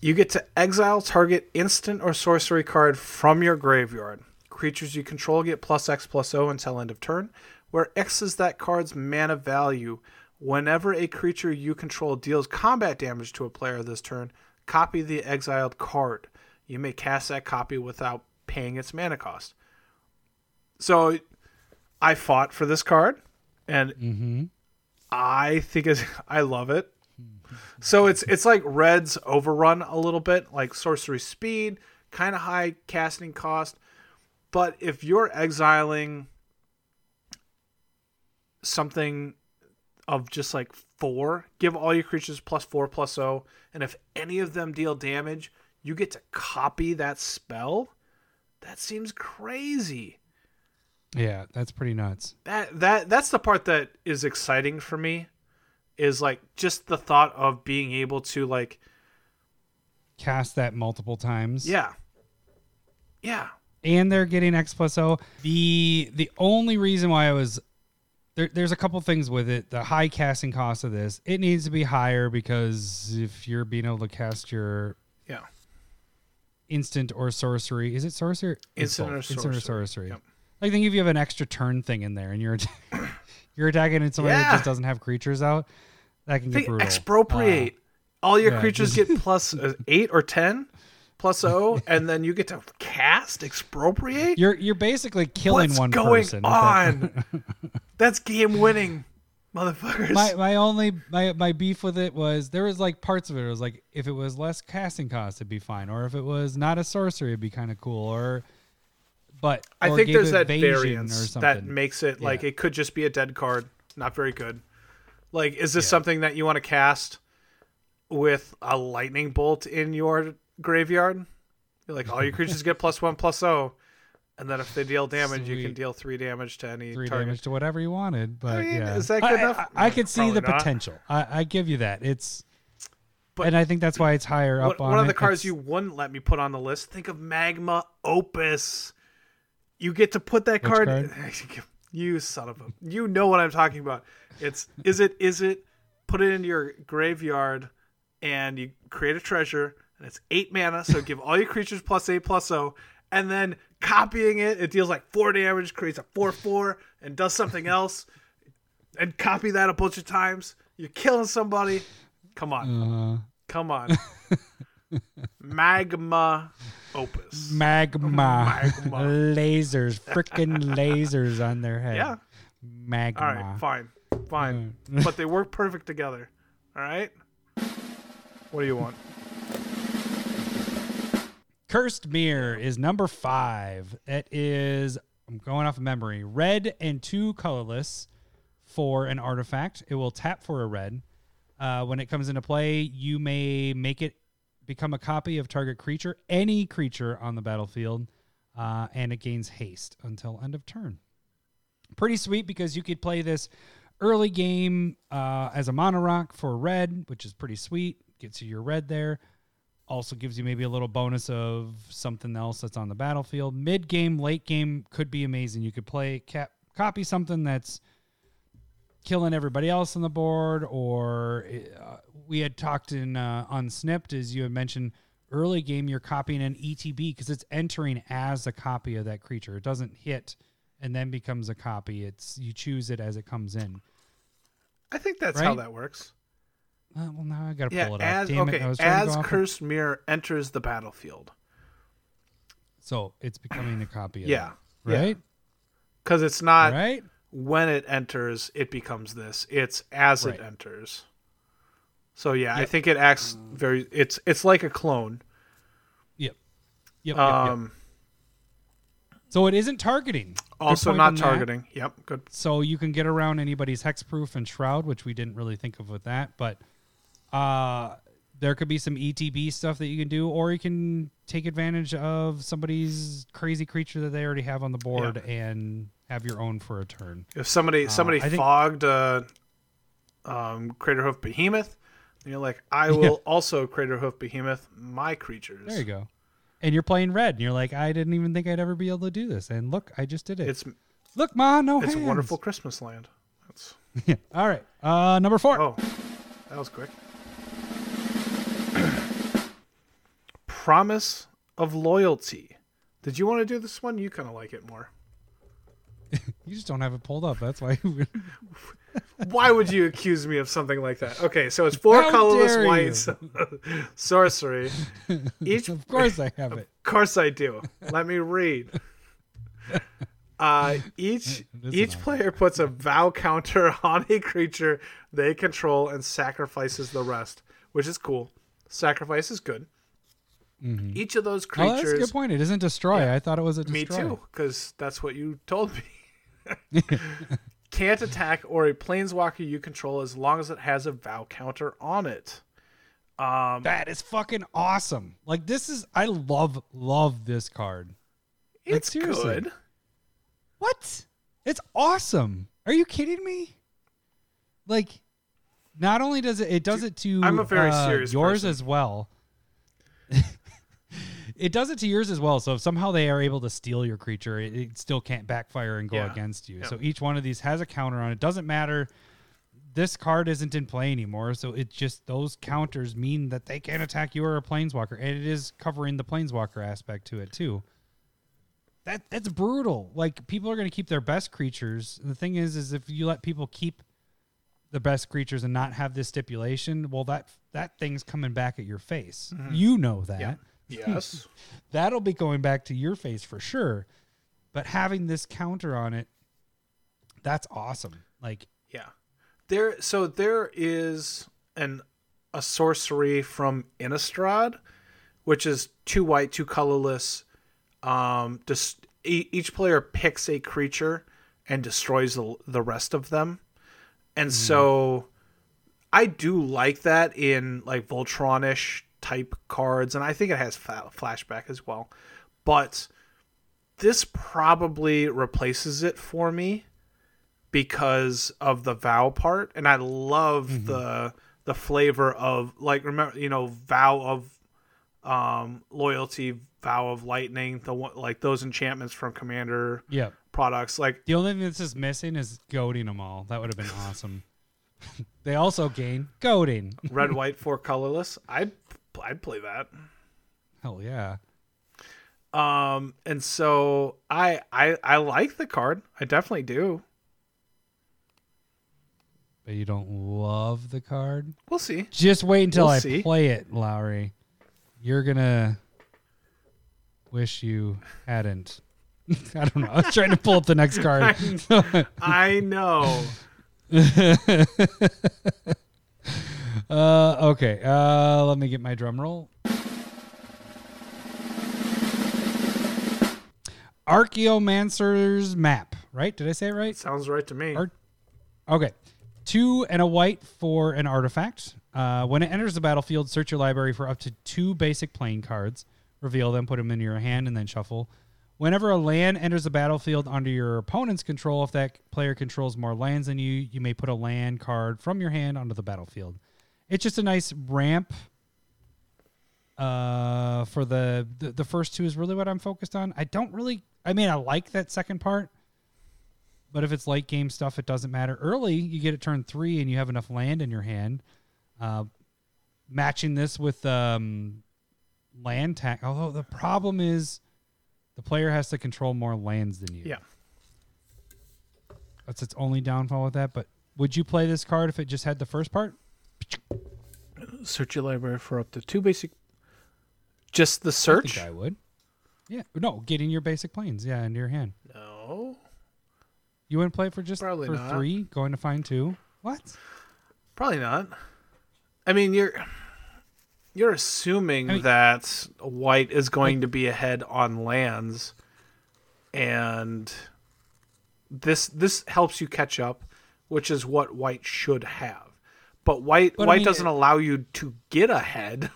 You get to exile target instant or sorcery card from your graveyard. Creatures you control get plus X plus O until end of turn, where X is that card's mana value. Whenever a creature you control deals combat damage to a player this turn, copy the exiled card. You may cast that copy without paying its mana cost. So I fought for this card and mm-hmm. I think I love it. So it's it's like Red's overrun a little bit, like sorcery speed, kind of high casting cost. But if you're exiling something of just like four, give all your creatures plus four plus O, and if any of them deal damage, you get to copy that spell. That seems crazy. Yeah, that's pretty nuts. That that that's the part that is exciting for me is like just the thought of being able to like Cast that multiple times. yeah. Yeah. and they're getting X plus O. The the only reason why I was there, there's a couple things with it. The high casting cost of this, it needs to be higher because if you're being able to cast your Yeah. instant or sorcery, is it sorcery? Instant or Instant or sorcery. sorcery. Yep. Like think if you have an extra turn thing in there and you're you're attacking and somebody that just doesn't have creatures out, that can get brutal. expropriate. All your yeah, creatures just- get uh, 8 or 10 plus O and then you get to cast expropriate? You're you're basically killing What's one going person. that. on? That's game winning, motherfuckers. my my only my my beef with it was there was like parts of it. It was like if it was less casting cost, it'd be fine, or if it was not a sorcery, it'd be kind of cool. Or but I think there's that variance that makes it like it could just be a dead card, not very good. Like, is this something that you want to cast with a lightning bolt in your graveyard? You're like, all your creatures get plus one plus O. And then if they deal damage, you can deal three damage to any Three target. damage to whatever you wanted, but mean, yeah, is that I- good I, enough? I, I could see the not. potential. I, I give you that. It's, But- and I think that's why it's higher up on one of it. the cards It's- you wouldn't let me put on the list. Think of Magma Opus. You get to put that card. card? You son of a. You know what I'm talking about. It's is it is it put it into your graveyard and you create a treasure and it's eight mana. So give all your creatures plus eight plus O, and then copying it, it deals like four damage, creates a four four, and does something else, and copy that a bunch of times. You're killing somebody. Come on. Uh, Come on. Magma Opus. magma, Magma. lasers, freaking lasers on their head. Yeah. magma. All right, fine. Fine. but they work perfect together. All right? What do you want? Cursed Mirror is number five. It is, I'm going off of memory, red and two colorless for an artifact. It will tap for a red. Uh, when it comes into play, you may make it become a copy of target creature, any creature on the battlefield, uh, and it gains haste until end of turn. Pretty sweet because you could play this early game uh, as a mana rock for red, which is pretty sweet. Gets you your red there also gives you maybe a little bonus of something else that's on the battlefield. Mid game, late game could be amazing. You could play cap, copy something that's killing everybody else on the board, or uh, we had talked in uh, on Snipped as you had mentioned early game. You're copying an ETB because it's entering as a copy of that creature. It doesn't hit and then becomes a copy. It's you choose it as it comes in. I think that's how that works. Uh, well, now I gotta Yeah, pull it as up. Damn okay, I was trying to as of- Cursed Mirror enters the battlefield. so it's becoming a copy. Of Yeah. that, right. Because it's not right. when it enters, it becomes this. It's as Right. it enters. So yeah, I think it acts very it's it's like a clone. Yep. Yep. yep, yep. Um So it isn't targeting. Also not on that. targeting. Yep, good. So you can get around anybody's hexproof and shroud, which we didn't really think of with that, but uh there could be some ETB stuff that you can do, or you can take advantage of somebody's crazy creature that they already have on the board and have your own for a turn. If somebody somebody Uh, I think- fogged uh, um, Craterhoof Behemoth, and you're like, I will also Craterhoof Behemoth my creatures. There you go. And you're playing red, and you're like, I didn't even think I'd ever be able to do this. And look, I just did it. It's look, ma, no it's a hands. wonderful Christmas land. That's yeah. All right, uh, number four. oh, that was quick. Promise of loyalty. Did you want to do this one? You kind of like it more. You just don't have it pulled up. That's why. Why would you accuse me of something like that? Okay, so it's four How colorless whites sorcery. Each of course, I have it. Of course I do. Let me read. Uh, each each player puts a vow counter on a creature they control and sacrifices the rest, which is cool. Sacrifice is good. Each of those Oh, that's a creatures, good point. It isn't destroy. I thought it was a me destroy. too, because that's what you told me. Can't attack or a planeswalker you control as long as it has a vow counter on it. Um, That is fucking awesome. Like this is I love love this card. Like, it's seriously. good. What? It's awesome. Are you kidding me? Like not only does it it does it to I'm a very uh, serious yours person. as well. it does it to yours as well. So if somehow they are able to steal your creature, it, it still can't backfire and go Yeah. against you. Yeah. So each one of these has a counter on it. Doesn't matter. This card isn't in play anymore, so it just those counters mean that they can't attack you or a planeswalker, and it is covering the planeswalker aspect to it too. That that's brutal. Like people are going to keep their best creatures. The thing is, is if you let people keep the best creatures and not have this stipulation, well, that that thing's coming back at your face. Mm-hmm. You know that. Yeah. Yes. That'll be going back to your face for sure. But having this counter on it, that's awesome. Like Yeah. There so there is an a sorcery from Innistrad, which is two white, two colorless. Um just e- each player picks a creature and destroys the, the rest of them. And so I do like that in like Voltronish type cards and I think it has flashback as well. But this probably replaces it for me because of the vow part and i love the the flavor of like remember you know vow of um loyalty vow of lightning the one like those enchantments from commander Yep. products like The only thing that's just missing is goading them all. That would have been awesome. they also gain goading. red white four colorless i'd i'd play that Hell yeah. um and so i i i like the card i definitely do But you don't love the card? we'll see Just wait until We'll I see. play it, Lowry. You're gonna wish you hadn't. I don't know. I was trying to pull up the next card. i know uh, okay. Uh, let me get my drum roll. Archaeomancer's map. Right? Did I say it right? sounds right to me Ar- Okay. Two and a white for an artifact. Uh, when it enters the battlefield, search your library for up to two basic Plains cards. Reveal them, put them into your hand, and then shuffle. Whenever a land enters the battlefield under your opponent's control, if that player controls more lands than you, you may put a land card from your hand onto the battlefield. It's just a nice ramp. Uh, for the, the the first two is really what I'm focused on. I don't really. I mean, I like that second part. But if it's late game stuff, it doesn't matter. Early, you get it turn three and you have enough land in your hand. Uh, matching this with um, land tax. Although the problem is the player has to control more lands than you. yeah That's its only downfall with that. But would you play this card if it just had the first part? Search your library for up to two basic just the I search think I would. Yeah. No, getting your basic Plains. Yeah, into your hand. no You wouldn't play for just Probably for not. three, going to find two? What? probably not i mean you're you're assuming I mean- that white is going to be ahead on lands and this this helps you catch up which is what white should have but white But I white mean, doesn't it- allow you to get ahead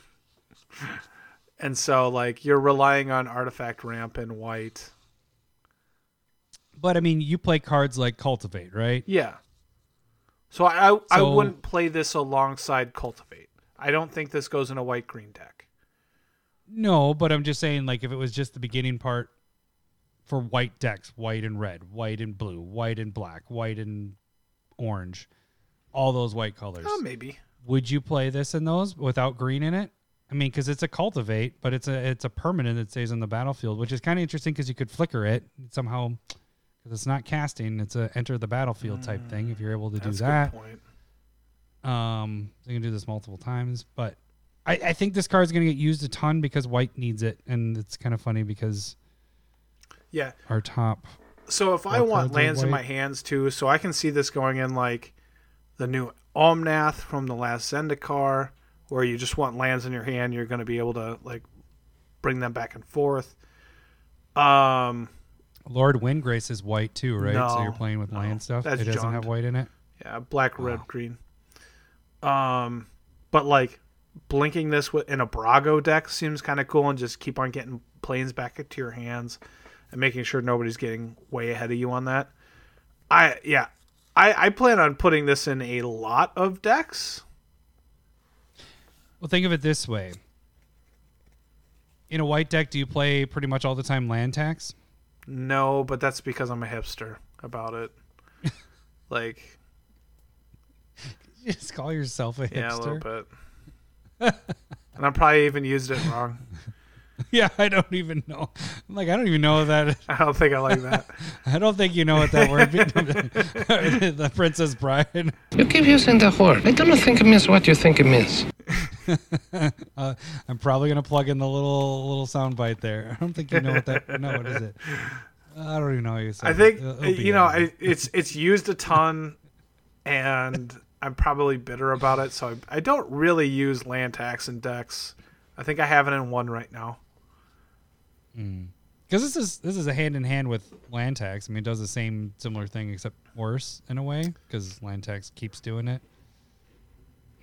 and so like you're relying on artifact ramp in white But I mean, you play cards like Cultivate, right? Yeah. So I I, I wouldn't play this alongside cultivate. I don't think this goes in a white green deck. No, but I'm just saying, like, if it was just the beginning part for white decks, white and red, white and blue, white and black, white and orange, all those white colors, Oh, maybe. would you play this in those without green in it? I mean, because it's a cultivate, but it's a it's a permanent that stays on the battlefield, which is kind of interesting because you could flicker it somehow. Because it's not casting, it's a enter the battlefield type thing. If you're able to do that, um, you can do this multiple times, but I, I think this card's going to get used a ton because white needs it, and it's kind of funny because Yeah. our top. So if I want lands in my hands too, so I can see this going in like the new Omnath from the last Zendikar, where you just want lands in your hand, you're going to be able to like bring them back and forth. Um, Lord Windgrace is white too, right? so you're playing with no, land stuff. it doesn't junk. have white in it. yeah, black, red, Wow. green. Um, but like blinking this in a Brago deck seems kind of cool, and just keep on getting Plains back into your hands and making sure nobody's getting way ahead of you on that. I yeah, I I plan on putting this in a lot of decks. Well, think of it this way. In a white deck, do you play pretty much all the time land tax? No, but that's because I'm a hipster about it. like You just call yourself a hipster. yeah, a little bit. and I probably even used it wrong. Yeah, I don't even know. I'm like, I don't even know that. I don't think I like that. I don't think you know what that word means. the Princess Bride. You keep using the word. I do not think it means what you think it means. Uh, I'm probably gonna plug in the little little sound bite there. I don't think you know what that. No, what is it? I don't even know how you say. I think It'll- it'll you know. I, it's it's used a ton, and I'm probably bitter about it. So I, I don't really use land tax and decks. I think I have it in one right now. Mm. because this is this is a hand in hand with land tax. I mean, it does the same similar thing except worse in a way because land tax keeps doing it.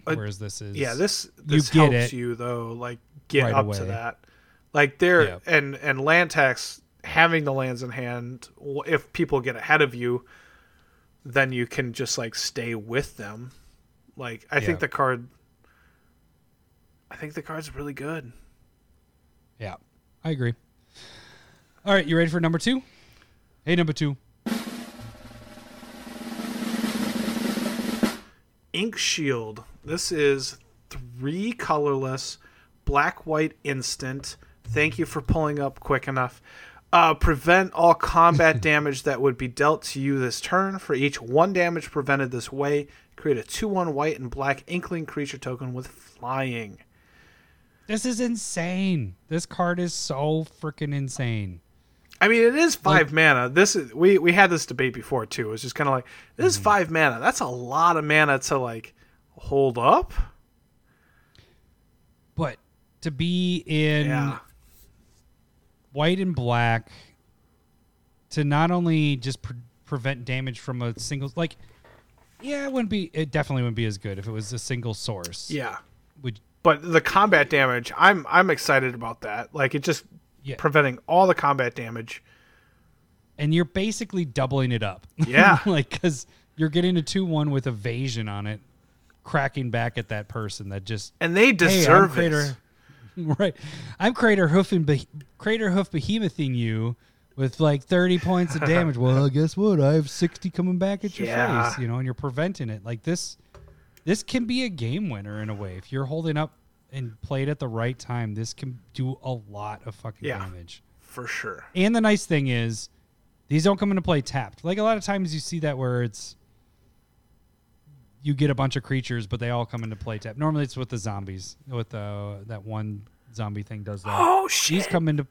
Whereas this is Yeah, this You this get helps it you though, like get right up to that. Like there Yeah. and and land tax having the lands in hand, if people get ahead of you, then you can just like stay with them. Like I Yeah. think the card. I think the card's really good. Yeah, I agree. All right, you ready for number two? Hey, number two. Ink Shield. This is three colorless, black white instant. Thank you for pulling up quick enough. Uh, prevent all combat damage that would be dealt to you this turn. For each one damage prevented this way, create a 2 1 white and black inkling creature token with flying. This is insane. This card is so freaking insane. I mean, it is five mana. This is we we had this debate before too. It's just kind of like this is mm-hmm. five mana. That's a lot of mana to like hold up. But to be in Yeah. white and black, to not only just pre- prevent damage from a single, like, yeah, it wouldn't be. It definitely wouldn't be as good if it was a single source. Yeah. Would but the combat damage i'm i'm excited about that like it just Yeah. preventing all the combat damage and you're basically doubling it up. Yeah. like because you're getting a two one with evasion on it, cracking back at that person that just and they Hey, deserve it right. I'm Craterhoof and Craterhoof behemothing you with like 30 points of damage. well, guess what? I have 60 coming back at your Yeah. face, you know, and you're preventing it. Like this this can be a game winner in a way. If you're holding up and played at the right time, this can do a lot of fucking Yeah. damage. for sure And the nice thing is, these don't come into play tapped. Like a lot of times you see that where it's you get a bunch of creatures, but they all come into play tapped. Normally it's with the zombies. With the that one zombie thing does that. oh These shit come into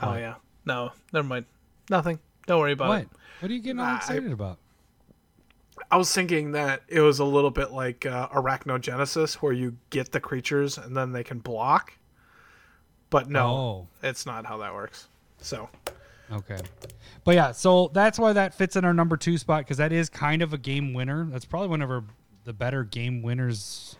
oh yeah no never mind nothing don't worry about what? it What are you getting all Nah, I- excited about? I was thinking that it was a little bit like uh, arachnogenesis where you get the creatures and then they can block but no Oh. it's not how that works so Okay. But yeah, so that's why that fits in our number two spot because that is kind of a game winner. That's probably one of our the better game winners.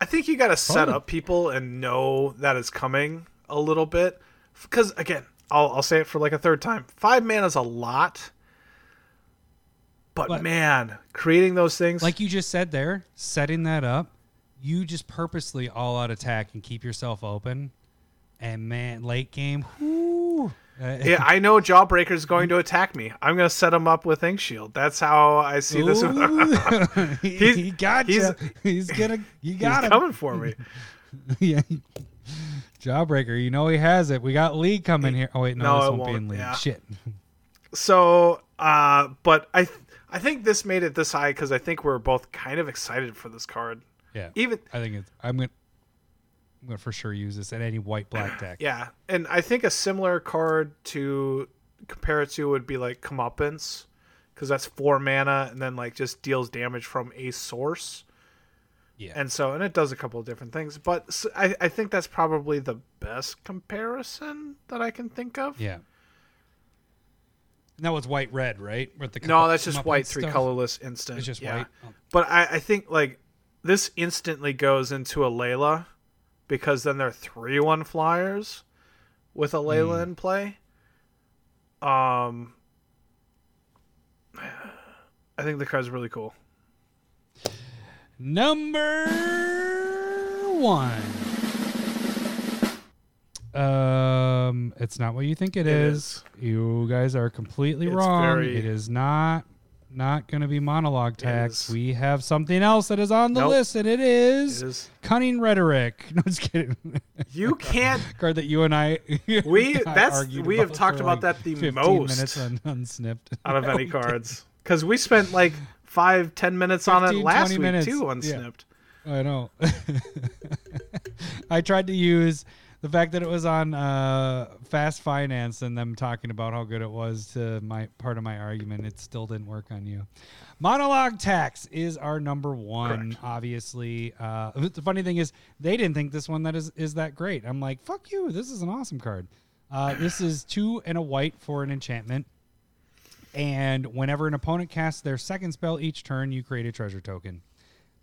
I think you got to set up people and know that it's coming a little bit. Because, again, I'll, I'll say it for like a third time. Five mana is a lot. But, But- man, creating those things. Like you just said there, setting that up, you just purposely all out attack and keep yourself open. And man, late game, whoo, yeah, I know Jawbreaker's going to attack me. I'm going to set him up with Ink Shield. That's how I see this. Ooh. He's- he got you. He's gonna. You got him. coming for me. yeah. Jawbreaker, you know he has it. We got League coming here. Oh wait, no, No, this it won't, be won't, in League. yeah. Shit. So, uh, but I, I think this made it this high because I think we're both kind of excited for this card. Yeah. Even I think it's. I'm gonna. I'm gonna for sure use this in any white black deck. Yeah, and I think a similar card to compare it to would be like Comeuppance, because that's four mana and then like just deals damage from a source, Yeah. and so and it does a couple of different things. But I, I think that's probably the best comparison that I can think of. yeah. And that was white red, right? With the No, that's just white three stuff? colorless instant. It's just yeah. white. Oh. But I, I think like this instantly goes into a Layla because then they're three one flyers with a Layla Hmm. in play. Um I think the card's really cool. Number one. Um, it's not what you think It is. You guys are completely It's wrong. very- It is not not going to be monologue tax. We have something else that is on the Nope. list, and it is, It is cunning rhetoric. No, just kidding. you can't Card that you and I We- that's- we have talked about like that the 15 most minutes un- unsnipped out of any cards. Because we spent like five, ten minutes on it last 20 week minutes. too, Yeah. unsnipped. I know. I tried to use the fact that it was on uh, Fast Finance and them talking about how good it was to my part of my argument. It still didn't work on you. Monologue tax is our number one, Correct. obviously. Uh, the funny thing is, they didn't think this one that is is that great. I'm like, fuck you. This is an awesome card. Uh, this is two and a white for an enchantment. And whenever an opponent casts their second spell each turn, you create a treasure token.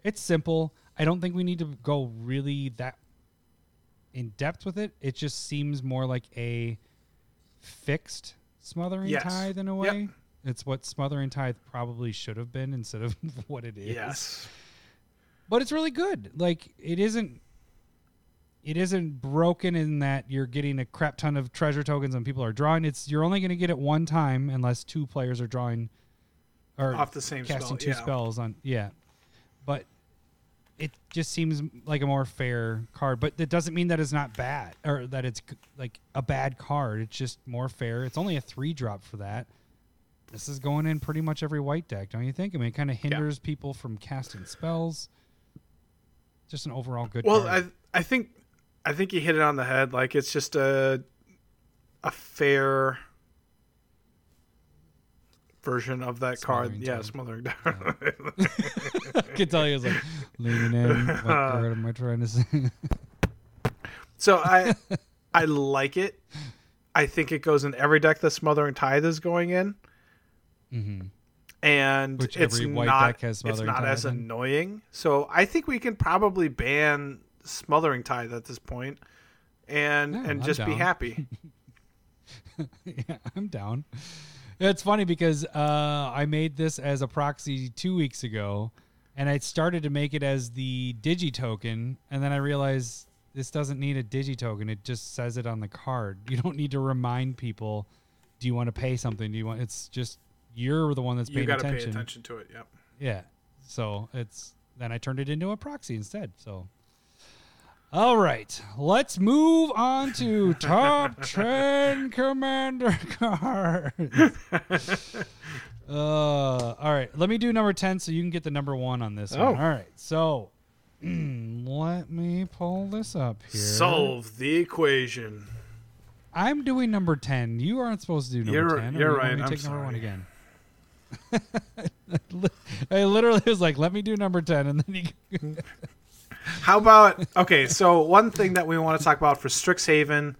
It's simple. I don't think we need to go really that in depth with it. It just seems more like a fixed Smothering Yes. Tithe in a Yep. way. It's what Smothering Tithe probably should have been instead of what it is. Yes. but it's really good. Like it isn't it isn't broken in that you're getting a crap ton of treasure tokens and people are drawing. It's you're only going to get it one time unless two players are drawing or Off the same casting spell, two yeah. spells on yeah. But it just seems like a more fair card, but it doesn't mean that it's not bad or that it's like a bad card. It's just more fair. It's only a 3 drop for that. This is going in pretty much every white deck, don't you think? I mean, it kind of hinders people from casting spells. Just an overall good Well, card. I I think I think you hit it on the head. Like it's just a a fair version of that card. Smothering Yeah, smothering down. I can tell you, it's like leaning in. What card am I trying to say? so I I like it. I think it goes in every deck that Smothering Tithe is going in. hmm And Which it's not it's not as in? annoying. So I think we can probably ban Smothering Tithe at this point and Yeah, and I'm just be happy. yeah, I'm down. It's funny because uh, I made this as a proxy two weeks ago, and I started to make it as the digi token, and then I realized this doesn't need a digi token. It just says it on the card. You don't need to remind people. Do you want to pay something? Do you want? It's just you're the one that's You paying attention. You got to pay attention. attention to it. Yep. Yeah. So it's then I turned it into a proxy instead. So all right, let's move on to top ten commander cards. uh, all right, let me do number ten so you can get the number one on this Oh. one. All right, so let me pull this up here. Solve the equation. I'm doing number ten. You aren't supposed to do number You're- ten. you're you want right. me to I'm take number one again. I literally was like, "Let me do number ten, and then you. How about okay? So one thing that we want to talk about for Strixhaven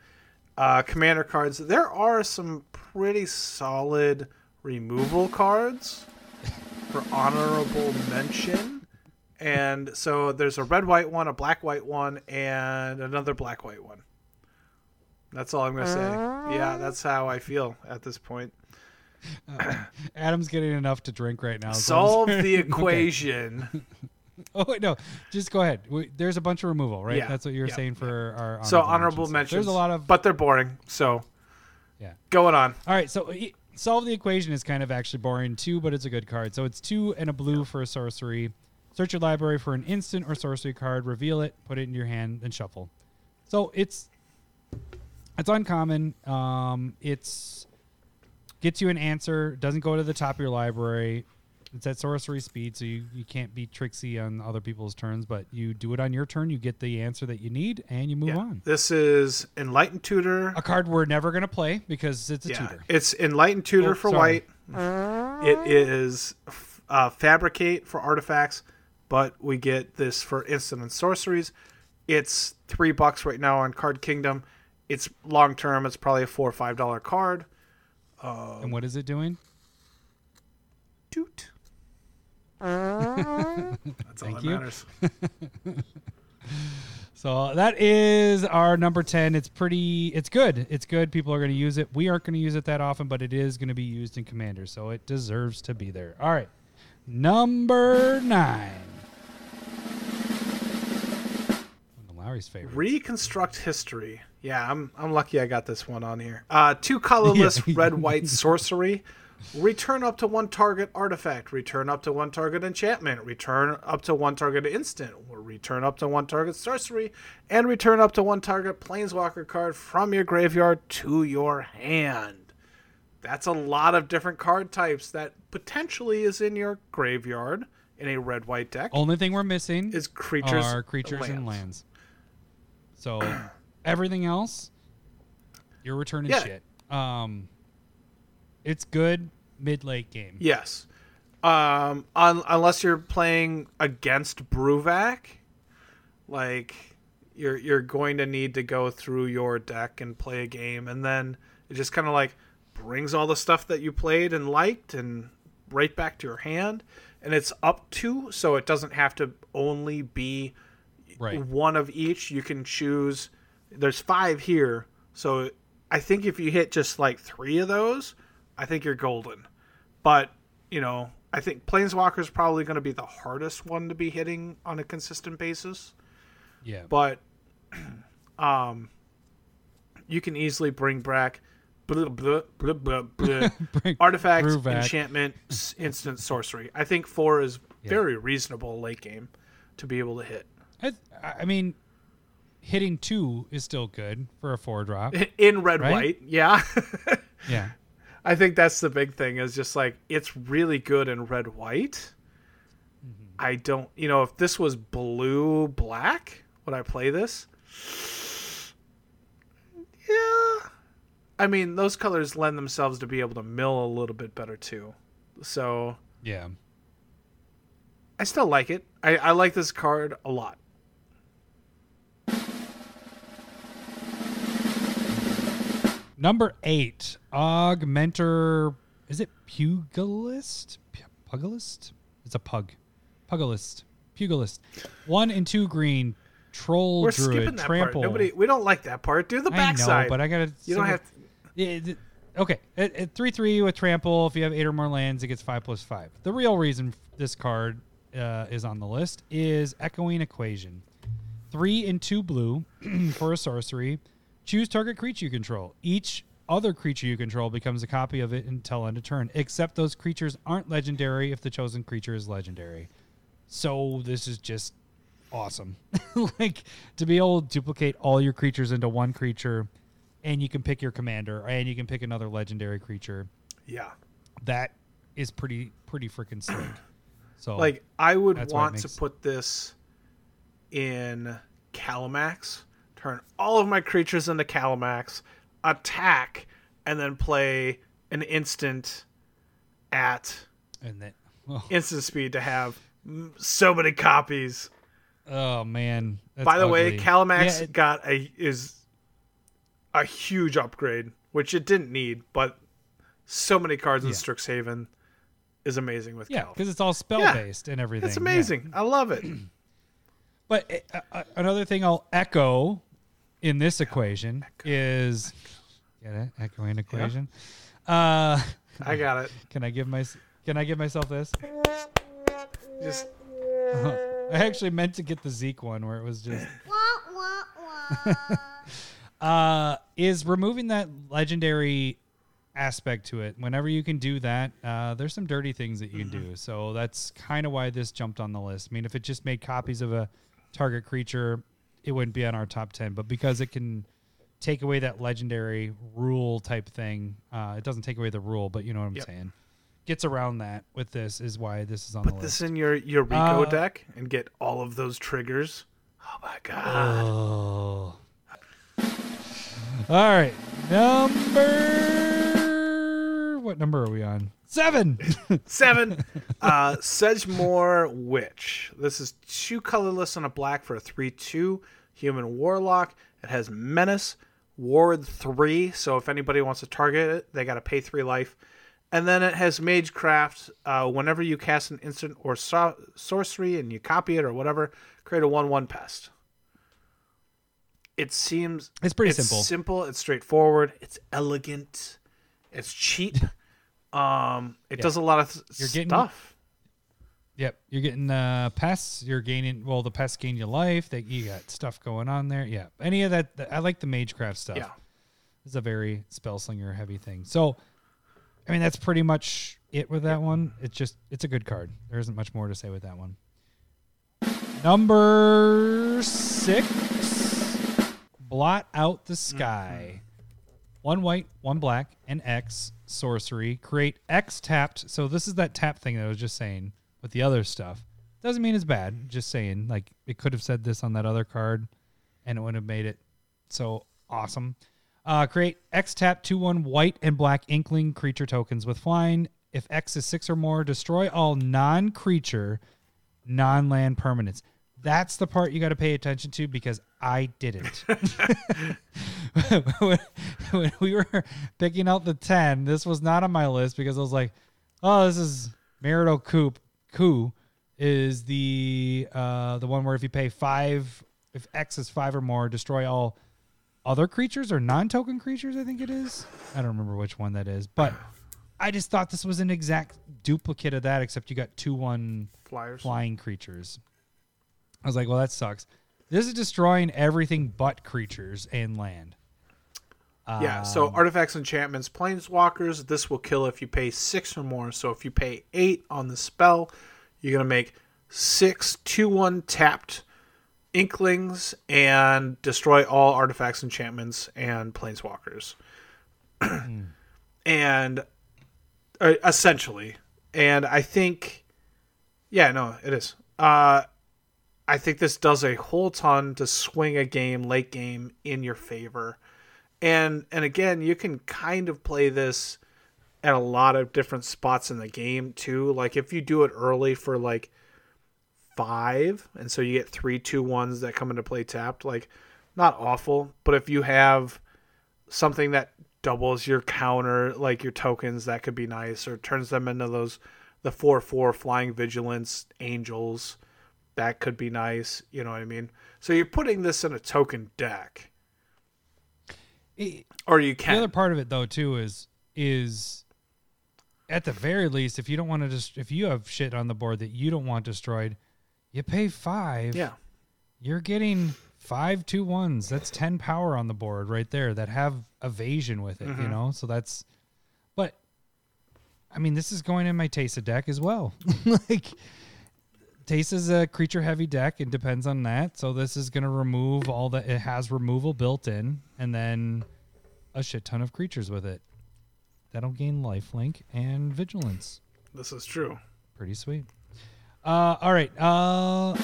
uh, commander cards, there are some pretty solid removal cards for honorable mention. And so there's a red white one, a black white one, and another black white one. That's all I'm gonna say. Yeah, that's how I feel at this point. Adam's getting enough to drink right now. so Solve the equation. Oh wait, no, just go ahead. We, there's a bunch of removal, right? Yeah, That's what you're yeah, saying for our So honorable honorable mentions. mentions. There's a lot of but they're boring. So yeah. going on. All right, so e- solve the equation is kind of actually boring too, but it's a good card. So it's two and a blue for a sorcery. Search your library for an instant or sorcery card, reveal it, put it in your hand, then shuffle. So it's it's uncommon. Um, it's gets you an answer. Doesn't go to the top of your library. It's at sorcery speed, so you, you can't be tricksy on other people's turns. But you do it on your turn. You get the answer that you need, and you move Yeah. on. This is Enlightened Tutor. A card we're never gonna play because it's a yeah, tutor. it's Enlightened Tutor Oh, for sorry. white. It is uh, Fabricate for artifacts, but we get this for instant and sorceries. It's three bucks right now on Card Kingdom. It's long term. It's probably a four or five dollar card. and what is it doing? Toot. That's all Thank that you. matters. So that is our number 10. It's pretty, it's good. It's good. People are going to use it. We aren't going to use it that often, but it is going to be used in Commander. So it deserves to be there. All right. Number nine. Lowry's favorite. Reconstruct history. Yeah, I'm I'm lucky I got this one on here. Uh, two colorless Yeah. red white sorcery. Return up to one target artifact. Return up to one target enchantment. Return up to one target instant. Return up to one target sorcery. And return up to one target planeswalker card from your graveyard to your hand. That's a lot of different card types that potentially is in your graveyard in a red white deck. Only thing we're missing Is creatures are creatures and lands. lands. So everything else, you're returning Yeah. shit. Um, it's good mid late game. Yes. Um, un- unless you're playing against Bruvac, like you're you're going to need to go through your deck and play a game, and then it just kind of like brings all the stuff that you played and liked and right back to your hand, and it's up to so it doesn't have to only be Right. one of each. You can choose. There's five here, so I think if you hit just like three of those, I think you're golden. But you know, I think Planeswalker is probably going to be the hardest one to be hitting on a consistent basis. Yeah. But um, you can easily bring back blah, blah, blah, blah, blah, artifact, enchantment, instant sorcery. I think four is very reasonable late game to be able to hit. I, I mean, hitting two is still good for a four drop. In red Right? white, yeah. yeah. I think that's the big thing is just like it's really good in red white. Mm-hmm. I don't, you know, if this was blue black, would I play this? Yeah. I mean, those colors lend themselves to be able to mill a little bit better too. So Yeah. I still like it. I, I like this card a lot. Number eight, augmenter. Is it Pugilist? Pugilist? It's a pug. Pugilist. Pugilist. One and two green. Troll We're druid. skipping that trample. part. Nobody, we don't like that part. Do the backside. I know, but I gotta. you don't have. To, okay, at, at three three with trample, if you have eight or more lands, it gets five plus five. The real reason this card uh, is on the list is echoing equation. Three and two blue for a sorcery. Choose target creature you control. Each other creature you control becomes a copy of it until end of turn, except those creatures aren't legendary if the chosen creature is legendary. So this is just awesome. like to be able to duplicate all your creatures into one creature and you can pick your commander and you can pick another legendary creature. yeah. That is pretty pretty freaking slick. So Like I would That's why it want makes- to put this in Kalamax, turn all of my creatures into Kalamax, attack, and then play an instant at and that oh, instant speed to have so many copies. oh, man. that's By the way, ugly. Kalamax Yeah, it- got a is a huge upgrade, which it didn't need, but so many cards in Yeah. Strixhaven is amazing with yeah, because it's all spell Yeah. based and everything. It's amazing. I love it. But uh, uh, another thing I'll echo in this equation is get it echoing equation. Uh, I got it. can I give my can I give myself this? Just I actually meant to get the Zeke one where it was just uh, is removing that legendary aspect to it. Whenever you can do that, uh, there's some dirty things that you can do. So that's kind of why this jumped on the list. I mean, if it just made copies of a target creature, it wouldn't be on our top 10. But because it can take away that legendary rule type thing, uh, it doesn't take away the rule, but you know what I'm Yep. saying. Gets around that with this is why this is on the put this in your your Riku Uh, deck and get all of those triggers. Oh my god. Oh. All right. Number. What number are we on? Seven. Seven. uh Sedgemoor Witch. This is two colorless and a black for a 3-2 human warlock. It has menace, ward three, so if anybody wants to target it, they gotta pay three life. And then it has Magecraft. Uh, whenever you cast an instant or so- sorcery and you copy it or whatever, create a one-one pest. It seems It's pretty it's simple. Simple. It's straightforward. It's elegant. It's cheap. Um, it does a lot of You're getting- stuff. yep. You're getting uh, pests. You're gaining. Well, the pests gain your life. That you got stuff going on there. Yeah. Any of that. I like the Magecraft stuff. Yeah. It's a very spell slinger heavy thing. So, I mean, that's pretty much it with that one. It's just, it's a good card. There isn't much more to say with that one. Number six, blot out the sky. One white, one black, and X sorcery. Create X tapped. So this is that tap thing that I was just saying with the other stuff. Doesn't mean it's bad. Just saying, like it could have said this on that other card, and it would have made it so awesome. Uh, create X tap two one white and black inkling creature tokens with flying. If X is six or more, destroy all non creature, non land permanents. That's the part you got to pay attention to because I didn't. when, when we were picking out the 10, this was not on my list because I was like, oh, this is Marital Coop. Coup is the uh, the one where if you pay five, if X is five or more, destroy all other creatures or non-token creatures. I think it is. I don't remember which one that is, but I just thought this was an exact duplicate of that, except you got two one Flyers. flying creatures. I was like, well, that sucks. This is destroying everything but creatures and land. Yeah, so artifacts, enchantments, planeswalkers, this will kill if you pay six or more. So if you pay eight on the spell, you're going to make six, two, one tapped inklings and destroy all artifacts, enchantments, and planeswalkers. and uh, essentially. And I think, yeah, no, it is. Uh, I think this does a whole ton to swing a game late game in your favor. And and again you can kind of play this at a lot of different spots in the game too. Like if you do it early for like five and so you get three two ones that come into play tapped like not awful. But if you have something that doubles your counter like your tokens that could be nice or turns them into those the four four flying vigilance angels that could be nice you know what i mean? So you're putting this in a token deck. It- or you can. the other part of it though too is is at the very least if you don't want to just if you have shit on the board that you don't want destroyed you pay five. Yeah. You're getting five two ones. That's 10 power on the board right there that have evasion with it Mm-hmm. you know? So that's but i mean this is going in my Teysa deck as well. Like Teysa's a creature heavy deck it depends on that so this is going to remove all that it has removal built in and then a shit ton of creatures with it that'll gain lifelink and vigilance This is true. pretty sweet uh all right uh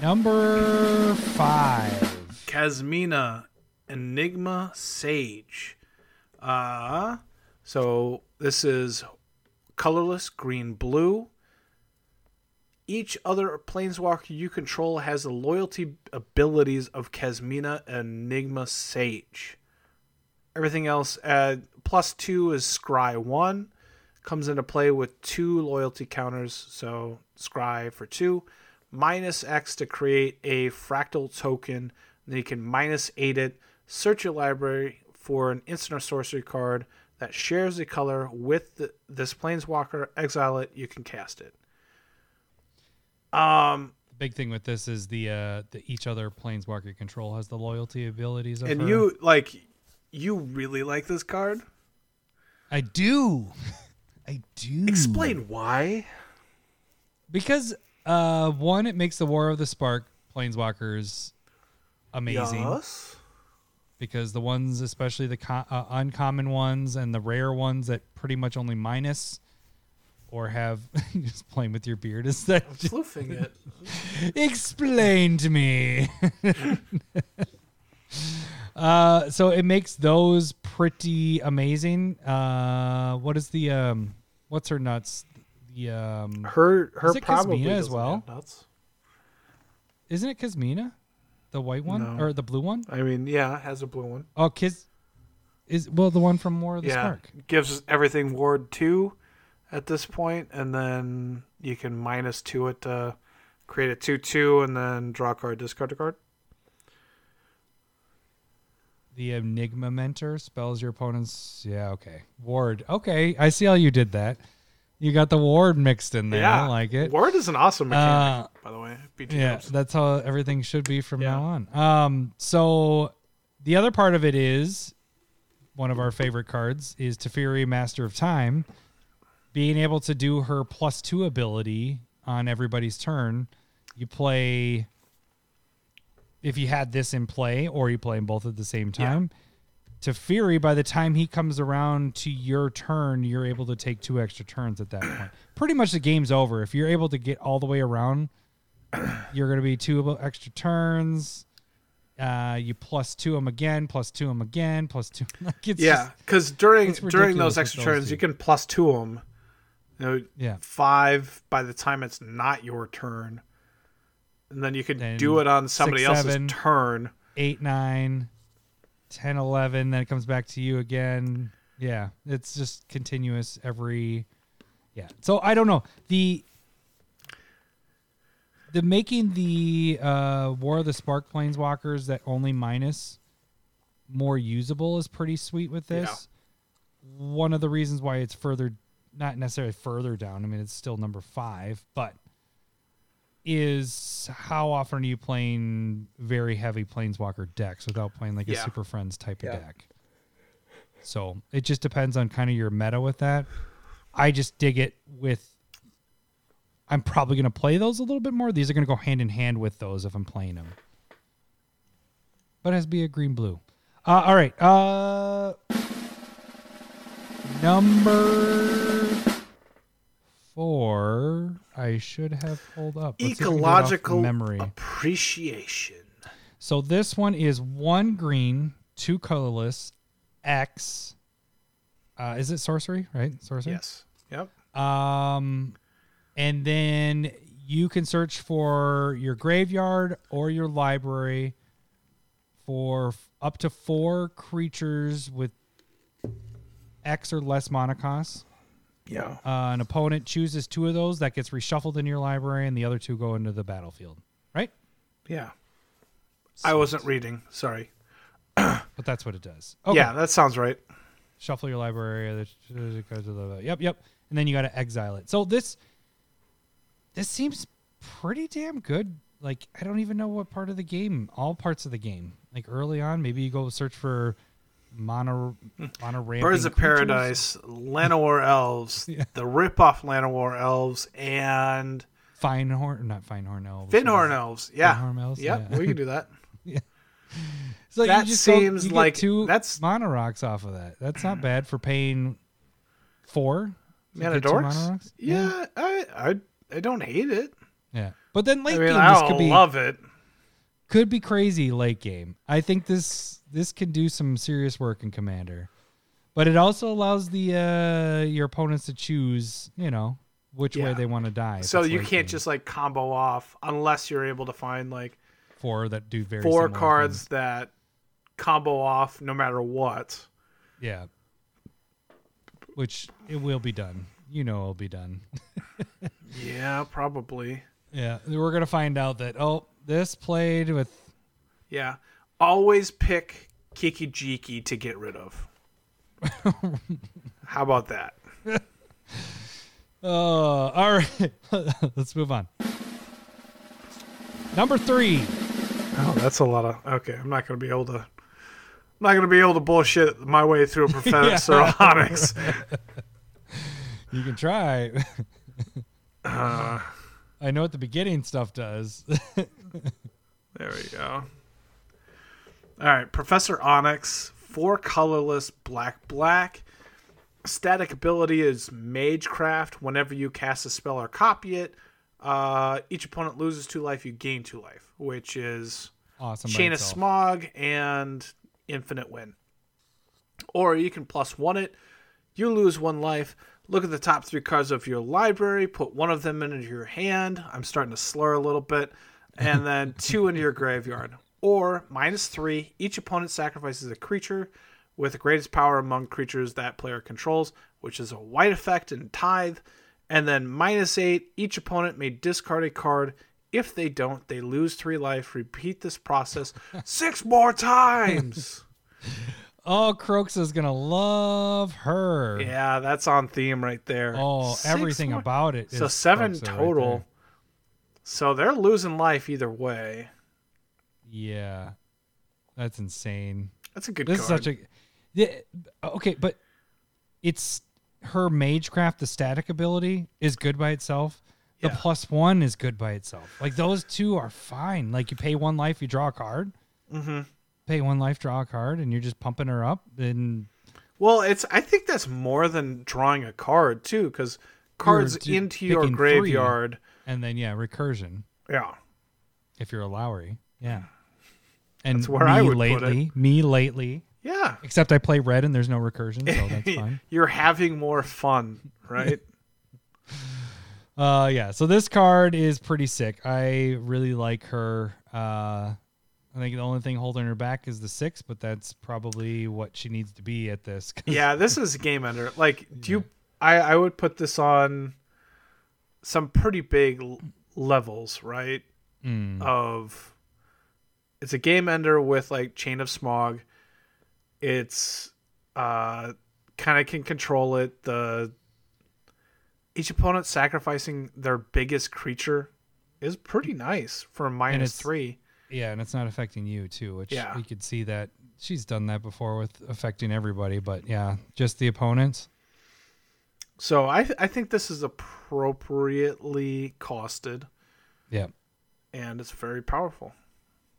number five Kasmina Enigma Sage. Uh so this is colorless green blue. Each other planeswalker you control has the loyalty abilities of Kasmina Enigma Sage. Everything else uh plus two is Scry one. Comes into play with two loyalty counters, so Scry for two. Minus X to create a fractal token. Then you can minus eight it. Search your library for an instant or sorcery card that shares the color with the, this planeswalker. Exile it. You can cast it. Um, The big thing with this is the uh the each other planeswalker control has the loyalty abilities of and her. you like, you really like this card. I do. I do. Explain why. Because uh one, it makes the War of the Spark planeswalkers amazing. Yes. Because the ones, especially the co- uh, uncommon ones and the rare ones that pretty much only minus or have just playing with your beard is that Floofing it. explain to me uh so it makes those pretty amazing uh what is the um what's her nuts the um Her her probably as well? nuts. isn't it Kasmina? the white one No. or the blue one? I mean, yeah, it has a blue one. Oh, Kiz is well the one from War of the yeah, Spark. gives everything ward two at this point, and then you can minus two it to create a two two, and then draw a card, discard a card. The Enigma Mentor spells your opponent's. Yeah, okay. Ward. Okay, I see how you did that. You got the ward mixed in there. Yeah. I like it. Ward is an awesome mechanic, Uh, by the way. Yeah, Dubs. that's how everything should be from Yeah. now on. Um, so the other part of it is one of our favorite cards is Teferi, Master of Time, being able to do her plus two ability on everybody's turn. You play if you had this in play, or you play them both at the same Yeah. Teferi, by the time he comes around to your turn, you're able to take two extra turns at that point. Pretty much the game's over. If you're able to get all the way around, you're going to be two extra turns. Uh, you plus two them again, plus two them again, plus two. Like it's Yeah, because during during those extra those turns, two. you can plus two them. You know, yeah. five by the time it's not your turn, and then you could Then do it on somebody six, else's seven. turn. eight, nine, 10, 11, then it comes back to you again. Yeah, it's just continuous every. Yeah, so I don't know the the making the uh, War of the Spark Planeswalkers that only minus more usable is pretty sweet with this. Yeah. One of the reasons why it's further, not necessarily further down. I mean, it's still number five, but is how often are you playing very heavy planeswalker decks without playing like a super friends type Yeah. of deck? So it just depends on kind of your meta with that. I just dig it with i'm probably going to play those a little bit more. These are going to go hand in hand with those if i'm playing them but it has to be a green blue uh, all right uh number four i should have pulled up Let's see if I can do it off Ecological memory appreciation. so this one is one green, two colorless, X. Uh, is it sorcery? Right, sorcery. Yes. Yep. Um, and then you can search for your graveyard or your library for f- up to four creatures with X or less mana costs. Yeah. Uh, an opponent chooses two of those that gets reshuffled in your library, and the other two go into the battlefield. Right? Yeah. I wasn't reading. Sorry. But that's what it does. Okay. Yeah, that sounds right. shuffle your library. the- it goes to the- Yep, yep. And then you got to exile it. So this this seems pretty damn good. Like I don't even know what part of the game. All parts of the game. Like early on, maybe you go search for mono mono Birds of Paradise, Llanowar Elves, Yeah. the rip-off Llanowar Elves, and Finehorn, not Finehorn elves. Fyndhorn Elves. Yeah. Fyndhorn elves, Yep, yeah. we can do that. So you that seems like- two that's- mana rocks off of that. That's not bad for paying four. to Mana get two mana Dorks? rocks. Yeah, I, I I don't hate it. yeah. But then late I mean, game, I this could be love it. could be crazy late game. I think this this can do some serious work in Commander, but it also allows the uh your opponents to choose, you know, which way they want to die. So you can't game. just like combo off unless you're able to find like four that do very four cards things. that combo off no matter what. Yeah, which it will be done. You know, it'll be done. Yeah, probably. yeah, we're gonna find out that oh, this played with Yeah. Always pick Kiki Jiki to get rid of. How about that? Uh, all right, let's move on. Number three. Oh, that's a lot of. Okay, I'm not going to be able to. I'm not going to be able to bullshit my way through a Professor Onyx. You can try. Uh, I know what the beginning stuff does. there we go. All right, Professor Onyx, four colorless, black, black. Static ability is Magecraft. Whenever you cast a spell or copy it, uh, each opponent loses two life. You gain two life, which is awesome. Chain of. Smog and Infinite Win. Or you can plus one it. You lose one life. Look at the top three cards of your library. Put one of them into your hand. I'm starting to slur a little bit. And then two into your graveyard. Or minus three. Each opponent sacrifices a creature with the greatest power among creatures that player controls, which is a white effect in Tithe. And then minus eight. Each opponent may discard a card. If they don't, they lose three life. Repeat this process six more times. Oh, Croaks is gonna love her. yeah, that's on theme right there. Oh, Six everything more- about it. So seven Kroxa total. there. so they're losing life either way. Yeah, that's insane. That's a good This card. is such a. Yeah, okay, but it's her Magecraft. The static ability is good by itself. The Yeah. plus one is good by itself. Like those two are fine. Like you pay one life, you draw a card. Mm-hmm. Pay one life, draw a card, and you're just pumping her up. Then Well, it's. I think that's more than drawing a card too, because cards d- into your graveyard. and then yeah, recursion. Yeah. if you're a Lowry. Yeah. And That's where me I would put lately, me lately. Yeah. Except I play red and there's no recursion, so that's fine. You're having more fun, right? Uh yeah, so this card is pretty sick. I really like her. Uh I think the only thing holding her back is the six, but that's probably what she needs to be at this. yeah, this is a game ender. Like, do you? I I would put this on some pretty big levels, right? Mm. Of it's a game ender with like Chain of Smog. It's uh kind of can control it. The each opponent sacrificing their biggest creature is pretty nice for a three. Yeah, and it's not affecting you too, which Yeah. we could see that she's done that before with affecting everybody. But yeah, just the opponents. So I I think this is appropriately costed Yeah. and it's very powerful.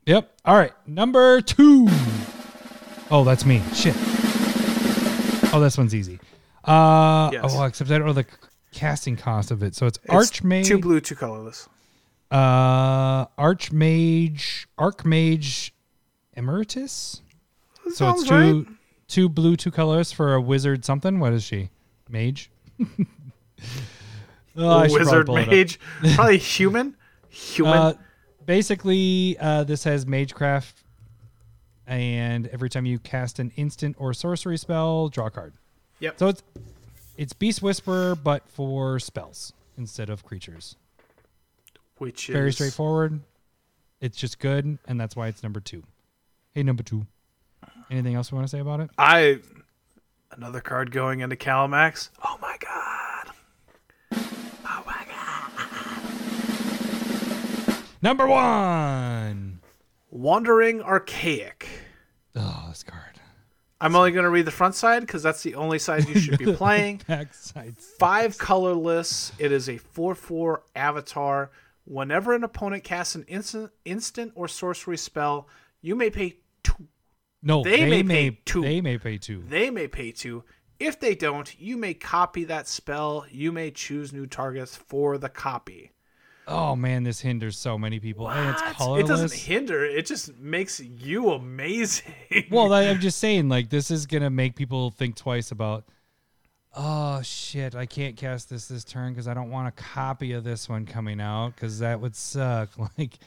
Yep. All right. Number two. Oh, that's me. Shit. Oh, this one's easy. Uh, Yes. oh, except I don't know the casting cost of it. So it's, It's Archmage. two blue, two colorless. Uh, Archmage, Archmage Emeritus. That So it's two, right. two blue, two colors for a wizard. Something. What is she? Mage. Oh, wizard probably pull it up. mage, probably human. Human. Uh, basically, uh, this has Magecraft, and every time you cast an instant or sorcery spell, draw a card. Yep. So it's it's Beast Whisperer, but for spells instead of creatures. which is Very is straightforward. It's just good, and that's why it's number two. Hey, number two. Anything else you want to say about it? I another card going into Kalamax. Oh my god. Number one. Wandering Archaic. Oh, this card. I'm only going to read the front side because that's the only side you should be playing. Backside. Five colorless. It is a 4 4 avatar. Whenever an opponent casts an instant, instant or sorcery spell, you may pay two. No, They they, may may, pay two. They may pay two. They may pay two. If they don't, you may copy that spell. You may choose new targets for the copy. Oh man, this hinders so many people, and it's What? colorless. It doesn't hinder. It just makes you amazing. well, I'm just saying, like this is gonna make people think twice about. Oh shit! I can't cast this this turn because I don't want a copy of this one coming out because that would suck. Like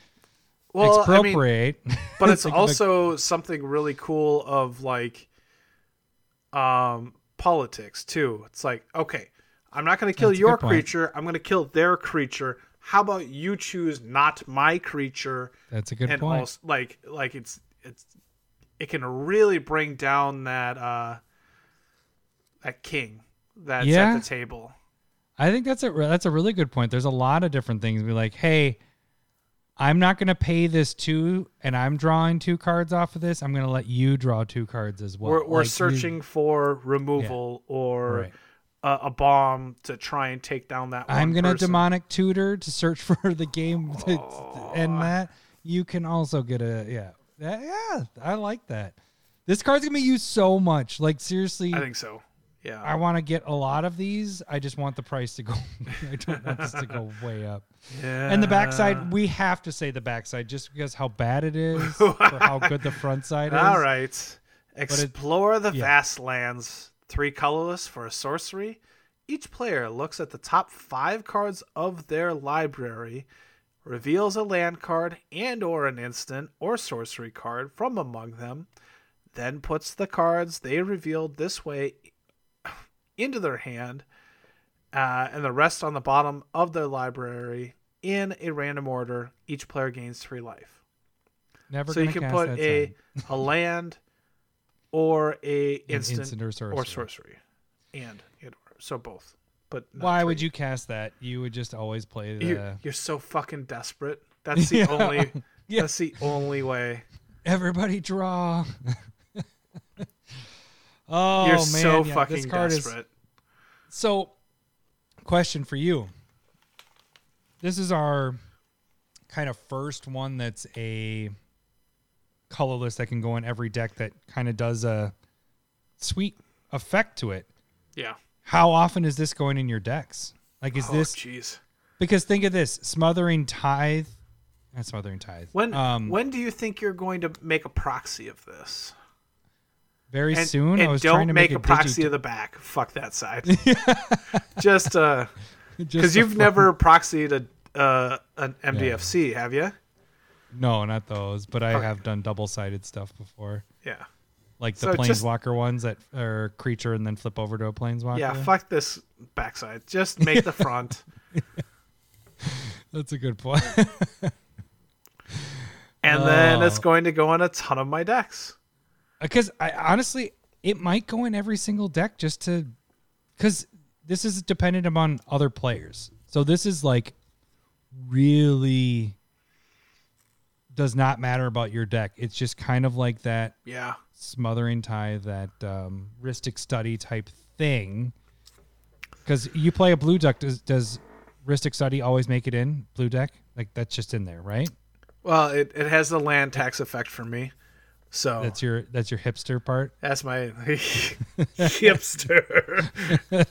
well, I mean, but it's Think of a- also something really cool of like um politics too it's like okay i'm not going to kill That's your creature i'm going to kill their creature how about you choose not my creature That's a good and point. also like like it's it's it can really bring down that uh that king that's Yeah. at the table I think that's a that's a really good point. There's a lot of different things. Be like, hey, I'm not going to pay this two, and I'm drawing two cards off of this. I'm going to let you draw two cards as well. we're, we're Like, you- searching for removal or Right. A, a bomb to try and take down that one I'm gonna person. demonic tutor to search for the game to, end that. You can also get a yeah, That- yeah. I like that. This card's gonna be used so much. Like seriously, I think so. Yeah. I want to get a lot of these. I just want the price to go. I don't want this to go way up. yeah. And the backside, we have to say the backside just because how bad it is for how good the front side is. All right. it- Explore the yeah. vast lands. Three colorless for a sorcery. Each player looks at the top five cards of their library, reveals a land card and or an instant or sorcery card from among them, then puts the cards they revealed this way into their hand, uh, and the rest on the bottom of their library in a random order. Each player gains three life. Never so you can put a a land or a An instant, instant or sorcery. or sorcery, and, or, so both. But Why would you cast that? You would just always play the. You, you're so fucking desperate. That's the Yeah. only. Yeah. That's the only way. Everybody draw. oh you're man, so yeah, fucking card is desperate. So, question for you. This is our kind of first one that's a colorless that can go in every deck that kind of does a sweet effect to it. Yeah. How often is this going in your decks? Like, is oh, this jeez. because think of this smothering tithe? Not smothering tithe. When um, when do you think you're going to make a proxy of this? very And, soon. and I was don't trying to make, make, a proxy digi- of the back. Fuck that side. Just uh, because you've fun- never proxied a uh an MDFC, have you? No, not those, but I Okay. have done double sided stuff before. Yeah. Like the So just- planeswalker ones that are creature and then flip over to a planeswalker. Yeah. Fuck this backside. Just make the front. That's a good point. and then it's Oh. going to go in a ton of my decks. Uh, because I honestly it might go in every single deck just to because this is dependent upon other players. So this is like really does not matter about your deck. It's just kind of like that Yeah. smothering tie, that um, Rhystic study type thing. Because you play a blue deck, does does Rhystic study always make it in blue deck? Like that's just in there, right? Well, it, it has the land tax effect for me. So That's your that's your hipster part. That's my hipster.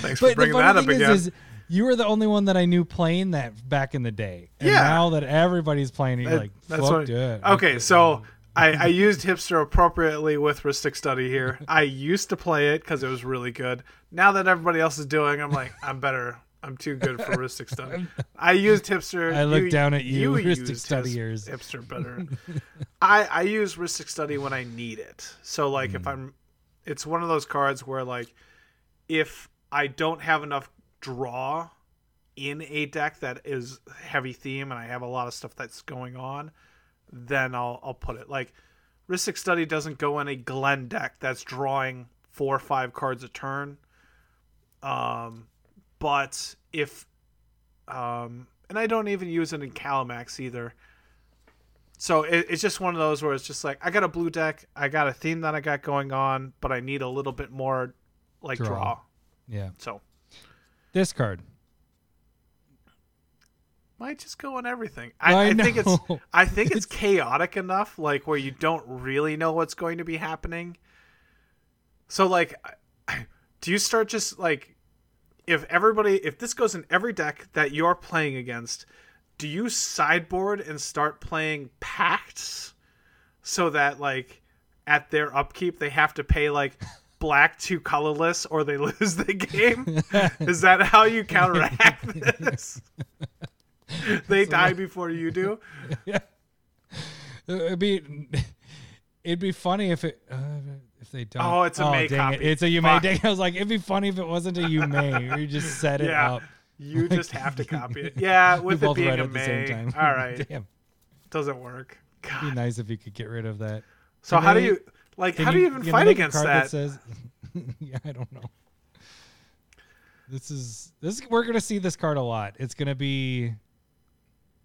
Thanks for But the bringing that up again. is you were the only one that I knew playing that back in the day. And Yeah. now that everybody's playing it, you're That- like, that's fuck what- it. Okay, so I, I used hipster appropriately with Rhystic Study here. I used to play it because it was really good. Now that everybody else is doing, I'm like, I'm better. I'm too good for Rhystic Study. I used hipster. I looked down at you, Rhystic used Studiers. Hipster better. I I use Rhystic Study when I need it. So like Hmm. if I'm, it's one of those cards where like, if I don't have enough draw in a deck that is heavy theme and I have a lot of stuff that's going on, then I'll I'll put it. Like Rhystic Study doesn't go in a Glen deck that's drawing four or five cards a turn. Um but if um and I don't even use it in Kalamax either. So it, it's just one of those where it's just like I got a blue deck, I got a theme that I got going on, but I need a little bit more like Draw. draw. yeah. So This card. might just go on everything. I I, I think it's. I think it's chaotic enough, like where you don't really know what's going to be happening. So like, do you start just like, if everybody, if this goes in every deck that you're playing against, do you sideboard and start playing pacts, so that like, at their upkeep they have to pay like. Black to colorless, or they lose the game. Is that how you counteract this? they die before you do. Yeah. It'd be it'd be funny if it uh, if they don't. Oh, it's a May copy. It. It's a you may. Dang, I was like, it'd be funny if it wasn't a you may. You just set it Yeah, up. you just have to copy it. Yeah, with it being a it at the same time. All right, Damn. doesn't work. It'd be nice if you could get rid of that. So Can how do you like? Can How do you even fight they make a against card that? says, yeah, I don't know. This is this. We're gonna see this card a lot. It's gonna be.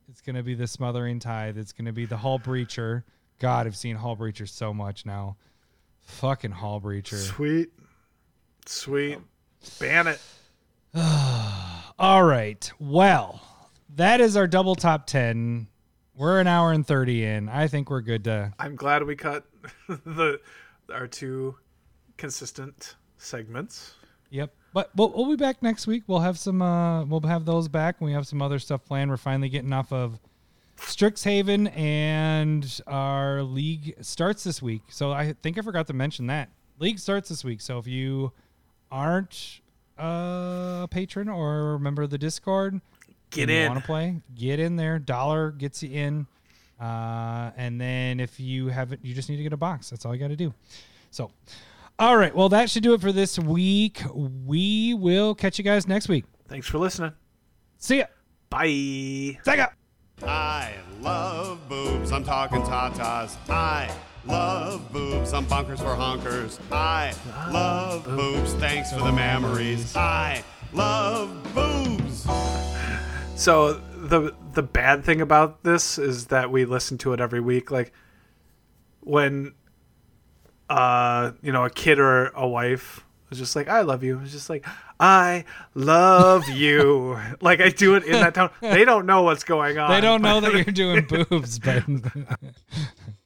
It's gonna be the smothering tithe. It's gonna be the Hullbreacher. God, I've seen Hullbreacher so much now. Fucking Hullbreacher. Sweet, sweet. Ban it. All right. Well, that is our double top ten. We're an hour and thirty in. I think we're good to. I'm glad we cut the our two consistent segments. Yep. But we'll, we'll be back next week. We'll have some. Uh, we'll have those back. We have some other stuff planned. We're finally getting off of Strixhaven, and our league starts this week. So I think I forgot to mention that league starts this week. So if you aren't a patron or a member of the Discord, Get in. Want to play? Get in there. Dollar gets you in. Uh, and then if you haven't, you just need to get a box. That's all you got to do. So, all right. Well, that should do it for this week. We will catch you guys next week. Thanks for listening. See ya. Bye. Sega. I love boobs. I'm talking tatas. I love boobs. I'm bonkers for honkers. I love boobs. Thanks for the memories. I love boobs. So the the bad thing about this is that we listen to it every week. Like when uh you know a kid or a wife was just like I love you. It's just like I love you. like I do it in that tone. They don't know what's going on. They don't know that you're doing boobs, but